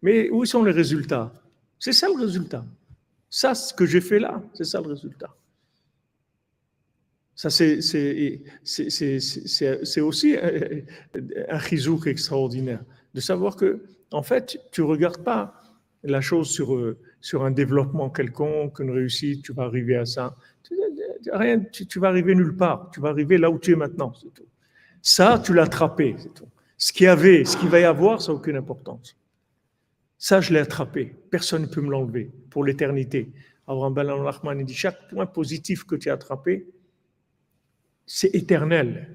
Mais où sont les résultats? C'est ça le résultat. Ça, ce que j'ai fait là, c'est ça le résultat. Ça, c'est aussi un chizouk extraordinaire. De savoir que, en fait, tu ne regardes pas la chose sur, sur un développement quelconque, une réussite, tu vas arriver à ça. Rien, tu, tu vas arriver nulle part. Tu vas arriver là où tu es maintenant. Ça, tu l'as attrapé, tout. Ce qu'il y avait, ce qu'il va y avoir, ça n'a aucune importance. Ça, je l'ai attrapé. Personne ne peut me l'enlever pour l'éternité. Abraham Ben Rahman dit chaque point positif que tu as attrapé, c'est éternel.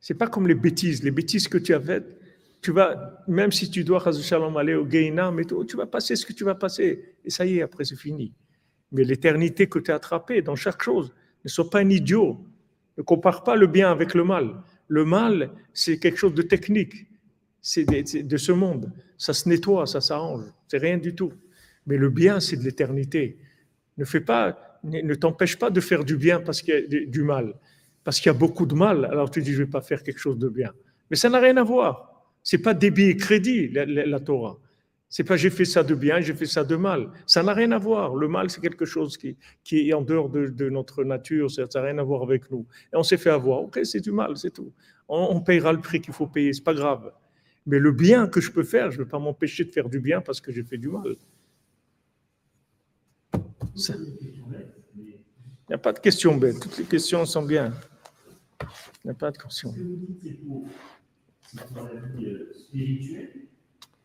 C'est pas comme les bêtises. Les bêtises que tu as faites, tu vas, même si tu dois, aller au Geina, mais tu vas passer ce que tu vas passer. Et ça y est, après, c'est fini. Mais l'éternité que tu as attrapée dans chaque chose, ne sois pas un idiot. Ne compare pas le bien avec le mal. Le mal, c'est quelque chose de technique. C'est de, de, ce monde. Ça se nettoie, ça s'arrange. C'est rien du tout. Mais le bien, c'est de l'éternité. Ne fais pas, ne t'empêche pas de faire du bien parce qu'il y a du mal. Parce qu'il y a beaucoup de mal, alors tu dis, je ne vais pas faire quelque chose de bien. Mais ça n'a rien à voir. C'est pas débit et crédit, la, la, la Torah. Pas j'ai fait ça de bien, j'ai fait ça de mal. Ça n'a rien à voir. Le mal, c'est quelque chose qui, est en dehors de, notre nature, ça n'a rien à voir avec nous. Et on s'est fait avoir. Ok, c'est du mal, c'est tout. On, on, payera le prix qu'il faut payer, c'est pas grave. Mais le bien que je peux faire, je ne vais pas m'empêcher de faire du bien parce que j'ai fait du mal. Il n'y a pas de questions bêtes. Toutes les questions sont bien. Il n'y a pas de questions.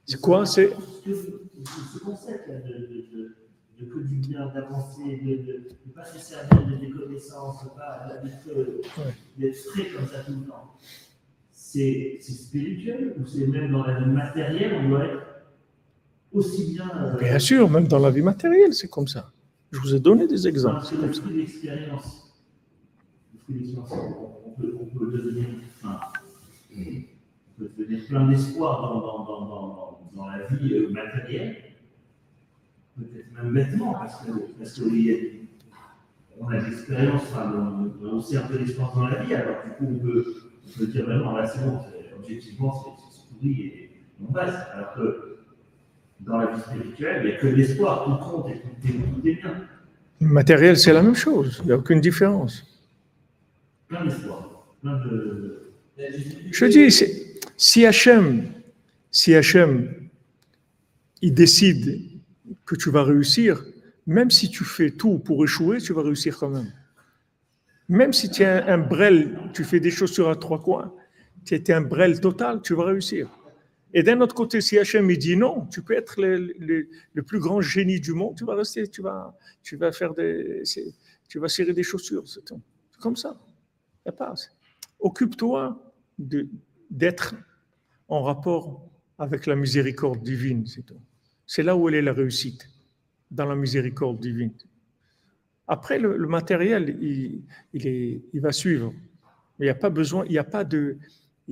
C'est quoi C'est ce concept-là de, de, que du bien, d'avancer, de ne pas se servir de des connaissances, pas d'être frais comme ça tout le temps. C'est spirituel ou c'est même dans la vie matérielle, on doit être aussi bien. Euh, bien sûr, même dans la vie matérielle, c'est comme ça. Je vous ai donné des exemples. C'est comme ça. On peut, devenir. Plein d'espoir dans, la vie euh, matérielle, peut-être même bêtement, parce que parce que les, on a l'expérience, enfin, on, peu l'expérience dans la vie, alors du coup on peut, on dire vraiment, là c'est bon, objectivement c'est pourri et on passe. Alors que dans la vie spirituelle, il n'y a que l'espoir, tout compte et est bien. Matériel, c'est la même chose, il n'y a aucune différence. Plein d'espoir. Je dis, si Hachem, si Hachem, il décide que tu vas réussir, même si tu fais tout pour échouer, tu vas réussir quand même. Même si tu es un, un brel, tu fais des chaussures à trois coins, tu es un brel total, tu vas réussir. Et d'un autre côté, si Hachem dit non, tu peux être le, plus grand génie du monde, tu vas rester, tu vas, tu vas faire des, tu vas serrer des chaussures, c'est comme ça. Y a pas. Occupe-toi d'être en rapport avec la miséricorde divine, c'est tout. C'est là où elle est la réussite, dans la miséricorde divine. Après, le, matériel, il, il, est, il va suivre. Il n'y a pas besoin, il a de,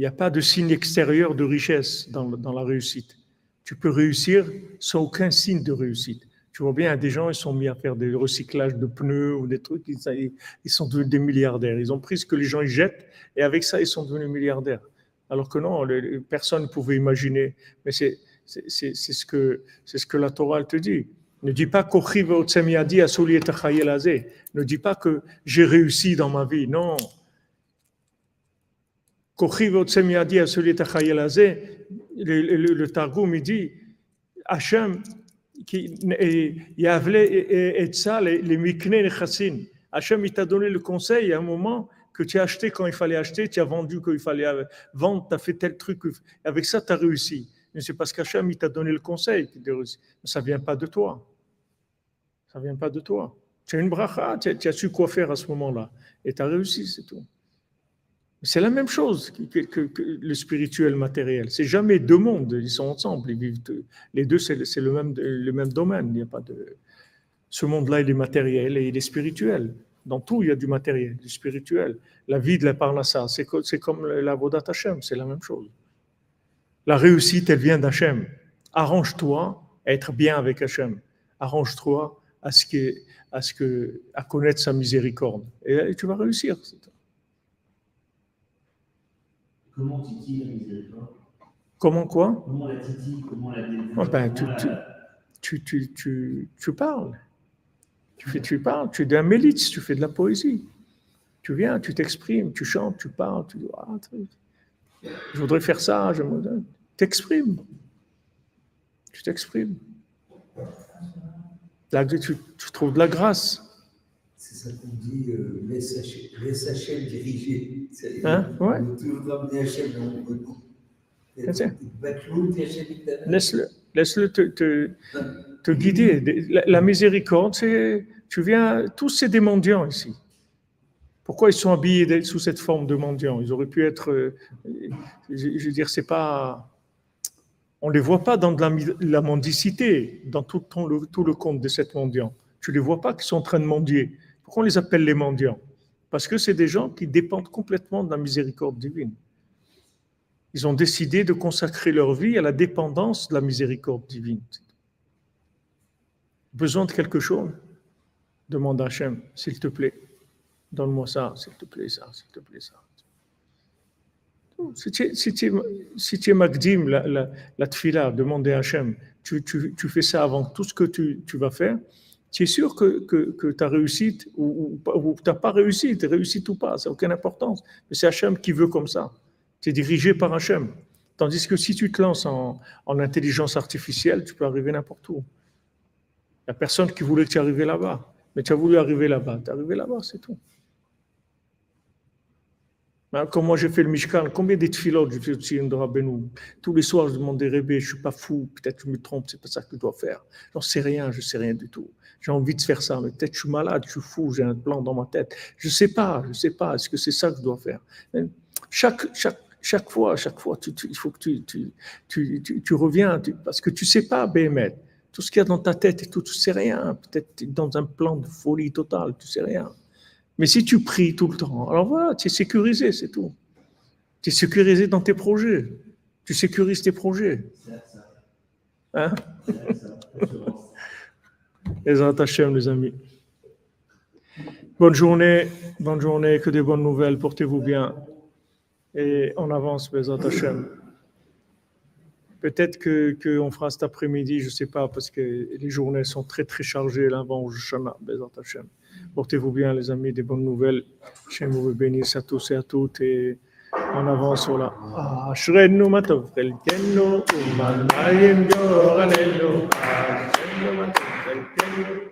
a pas de signe extérieur de richesse dans, dans, la réussite. Tu peux réussir sans aucun signe de réussite. Tu vois bien, des gens, ils sont mis à faire des recyclages de pneus ou des trucs, ils, sont devenus des milliardaires. Ils ont pris ce que les gens jettent et avec ça, ils sont devenus milliardaires. Alors que non, personne ne pouvait imaginer. Mais c'est ce, que, ce que la Torah te dit. Ne dis pas ne dis pas que j'ai réussi dans ma vie. Non, le, le, le Targum il dit Hachem qui et ça les mikne nechassin. Hachem il t'a donné le conseil à un moment que tu as acheté quand il fallait acheter, tu as vendu quand il fallait vendre, tu as fait tel truc, avec ça tu as réussi. Mais c'est parce qu'Hachem il t'a donné le conseil as réussi. Ça ne vient pas de toi. Ça ne vient pas de toi. Tu as une bracha, tu tu as su quoi faire à ce moment-là. Et tu as réussi, c'est tout. C'est la même chose que, le spirituel matériel. C'est jamais deux mondes, ils sont ensemble. Ils vivent les deux, c'est le, même, le même domaine. Il n'y a pas de. Ce monde-là, il est matériel et il est spirituel. Dans tout, il y a du matériel, du spirituel. La vie de la parnassa, c'est co- c'est comme la Vodat Hashem, c'est la même chose. La réussite, elle vient d'Hachem. Arrange-toi à être bien avec Hachem. Arrange-toi à ce que, à ce que, à connaître sa miséricorde. Et tu vas réussir. C'est tout. Comment titille la miséricorde Comment quoi? Comment la titille Comment la ben, tu- tu, tu, tu, tu parles. Tu, fais, tu parles, tu es un mélitz, tu fais de la poésie. Tu viens, tu t'exprimes, tu chantes, tu parles, tu dis, ah, je voudrais faire ça, je me T'exprimes. Tu t'exprimes. Là, tu, tu trouves de la grâce. Ça qu'on dit, euh, laisse Hachem laisse Hachem diriger. C'est- Hein? Ouais. Toujours ramener Hachem dans mon Laisse-le laisse-le te, te, te guider. La, la miséricorde, c'est. Tu viens. Tous, c'est des mendiants ici. Pourquoi ils sont habillés sous cette forme de mendiants? Ils auraient pu être. euh, Je, je veux dire, c'est pas. On ne les voit pas dans de la, la mendicité, dans tout, ton- le, tout le compte de cette mendiant. Tu ne les vois pas qui sont en train de mendier. Pourquoi on les appelle les mendiants? Parce que c'est des gens qui dépendent complètement de la miséricorde divine. Ils ont décidé de consacrer leur vie à la dépendance de la miséricorde divine. Besoin de quelque chose? Demande Hachem, s'il te plaît. Donne-moi ça, s'il te plaît, ça, s'il te plaît, ça. Si tu es, Magdim, la, la, la tfila, demander à Hachem, tu, fais ça avant tout ce que tu vas faire, tu es sûr que, que, que ta réussite ou, ou, ou tu n'as pas réussi, tu réussite ou pas, ça n'a aucune importance. Mais c'est Hachem qui veut comme ça. Tu es dirigé par Hachem. Tandis que si tu te lances en, en intelligence artificielle, tu peux arriver n'importe où. Il n'y a personne qui voulait que tu arrives là-bas. Mais tu as voulu arriver là-bas. Tu es arrivé là-bas, c'est tout. Ben, Comme moi j'ai fait le Mishkan, combien de tfilotes je fais Rabbeinu Tous les soirs je demande des rébés, je ne suis pas fou, peut-être je me trompe, c'est pas ça que je dois faire. J'en sais rien, je ne sais rien du tout. J'ai envie de faire ça, mais peut-être je suis malade, je suis fou, j'ai un plan dans ma tête. Je ne sais pas, je ne sais pas, est-ce que c'est ça que je dois faire? Chaque, chaque, chaque fois, chaque fois, tu- tu- il faut que tu, tu, tu, reviens, parce que tu ne sais pas, Béhémet, tout ce qu'il y a dans ta tête et tout, tu ne sais rien. Peut-être tu es dans un plan de folie totale, tu ne sais rien. Mais si tu pries tout le temps, alors voilà, tu es sécurisé, c'est tout. Tu es sécurisé dans tes projets. Tu sécurises tes projets. Hein? Ça. Assurance. Les amis. Bonne journée, bonne journée, que des bonnes nouvelles, portez-vous bien. Et on avance, Bezat Hachem. Peut-être que qu'on fera cet après-midi, je ne sais pas, parce que les journées sont très très chargées là avant Shana, Bezat Hachem. Portez-vous bien, les amis, des bonnes nouvelles. Hachem vous bénisse à tous et à toutes. Et on avance sur la. Ashrenu matov chelkenu, umanayim yoralenu. Ashrenu matov chelkenu,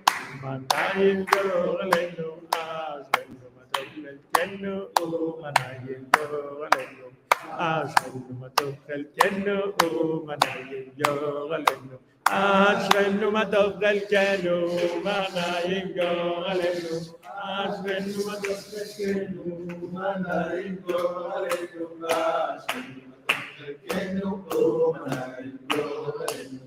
umanayim yoralenu. Ashrenu matov chelkenu, umanayim yoralenu. Ashrenu matov chelkenu, umanayim yoralenu. Ashrenu matov chelkenu, umanayim yoralenu. Ashrenu matov chelkenu, umanayim yoralenu.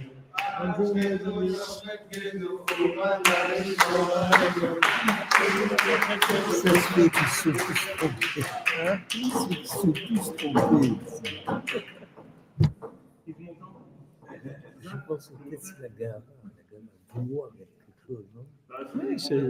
pense que la gamme, la gamme a vouloir quelque chose, c'est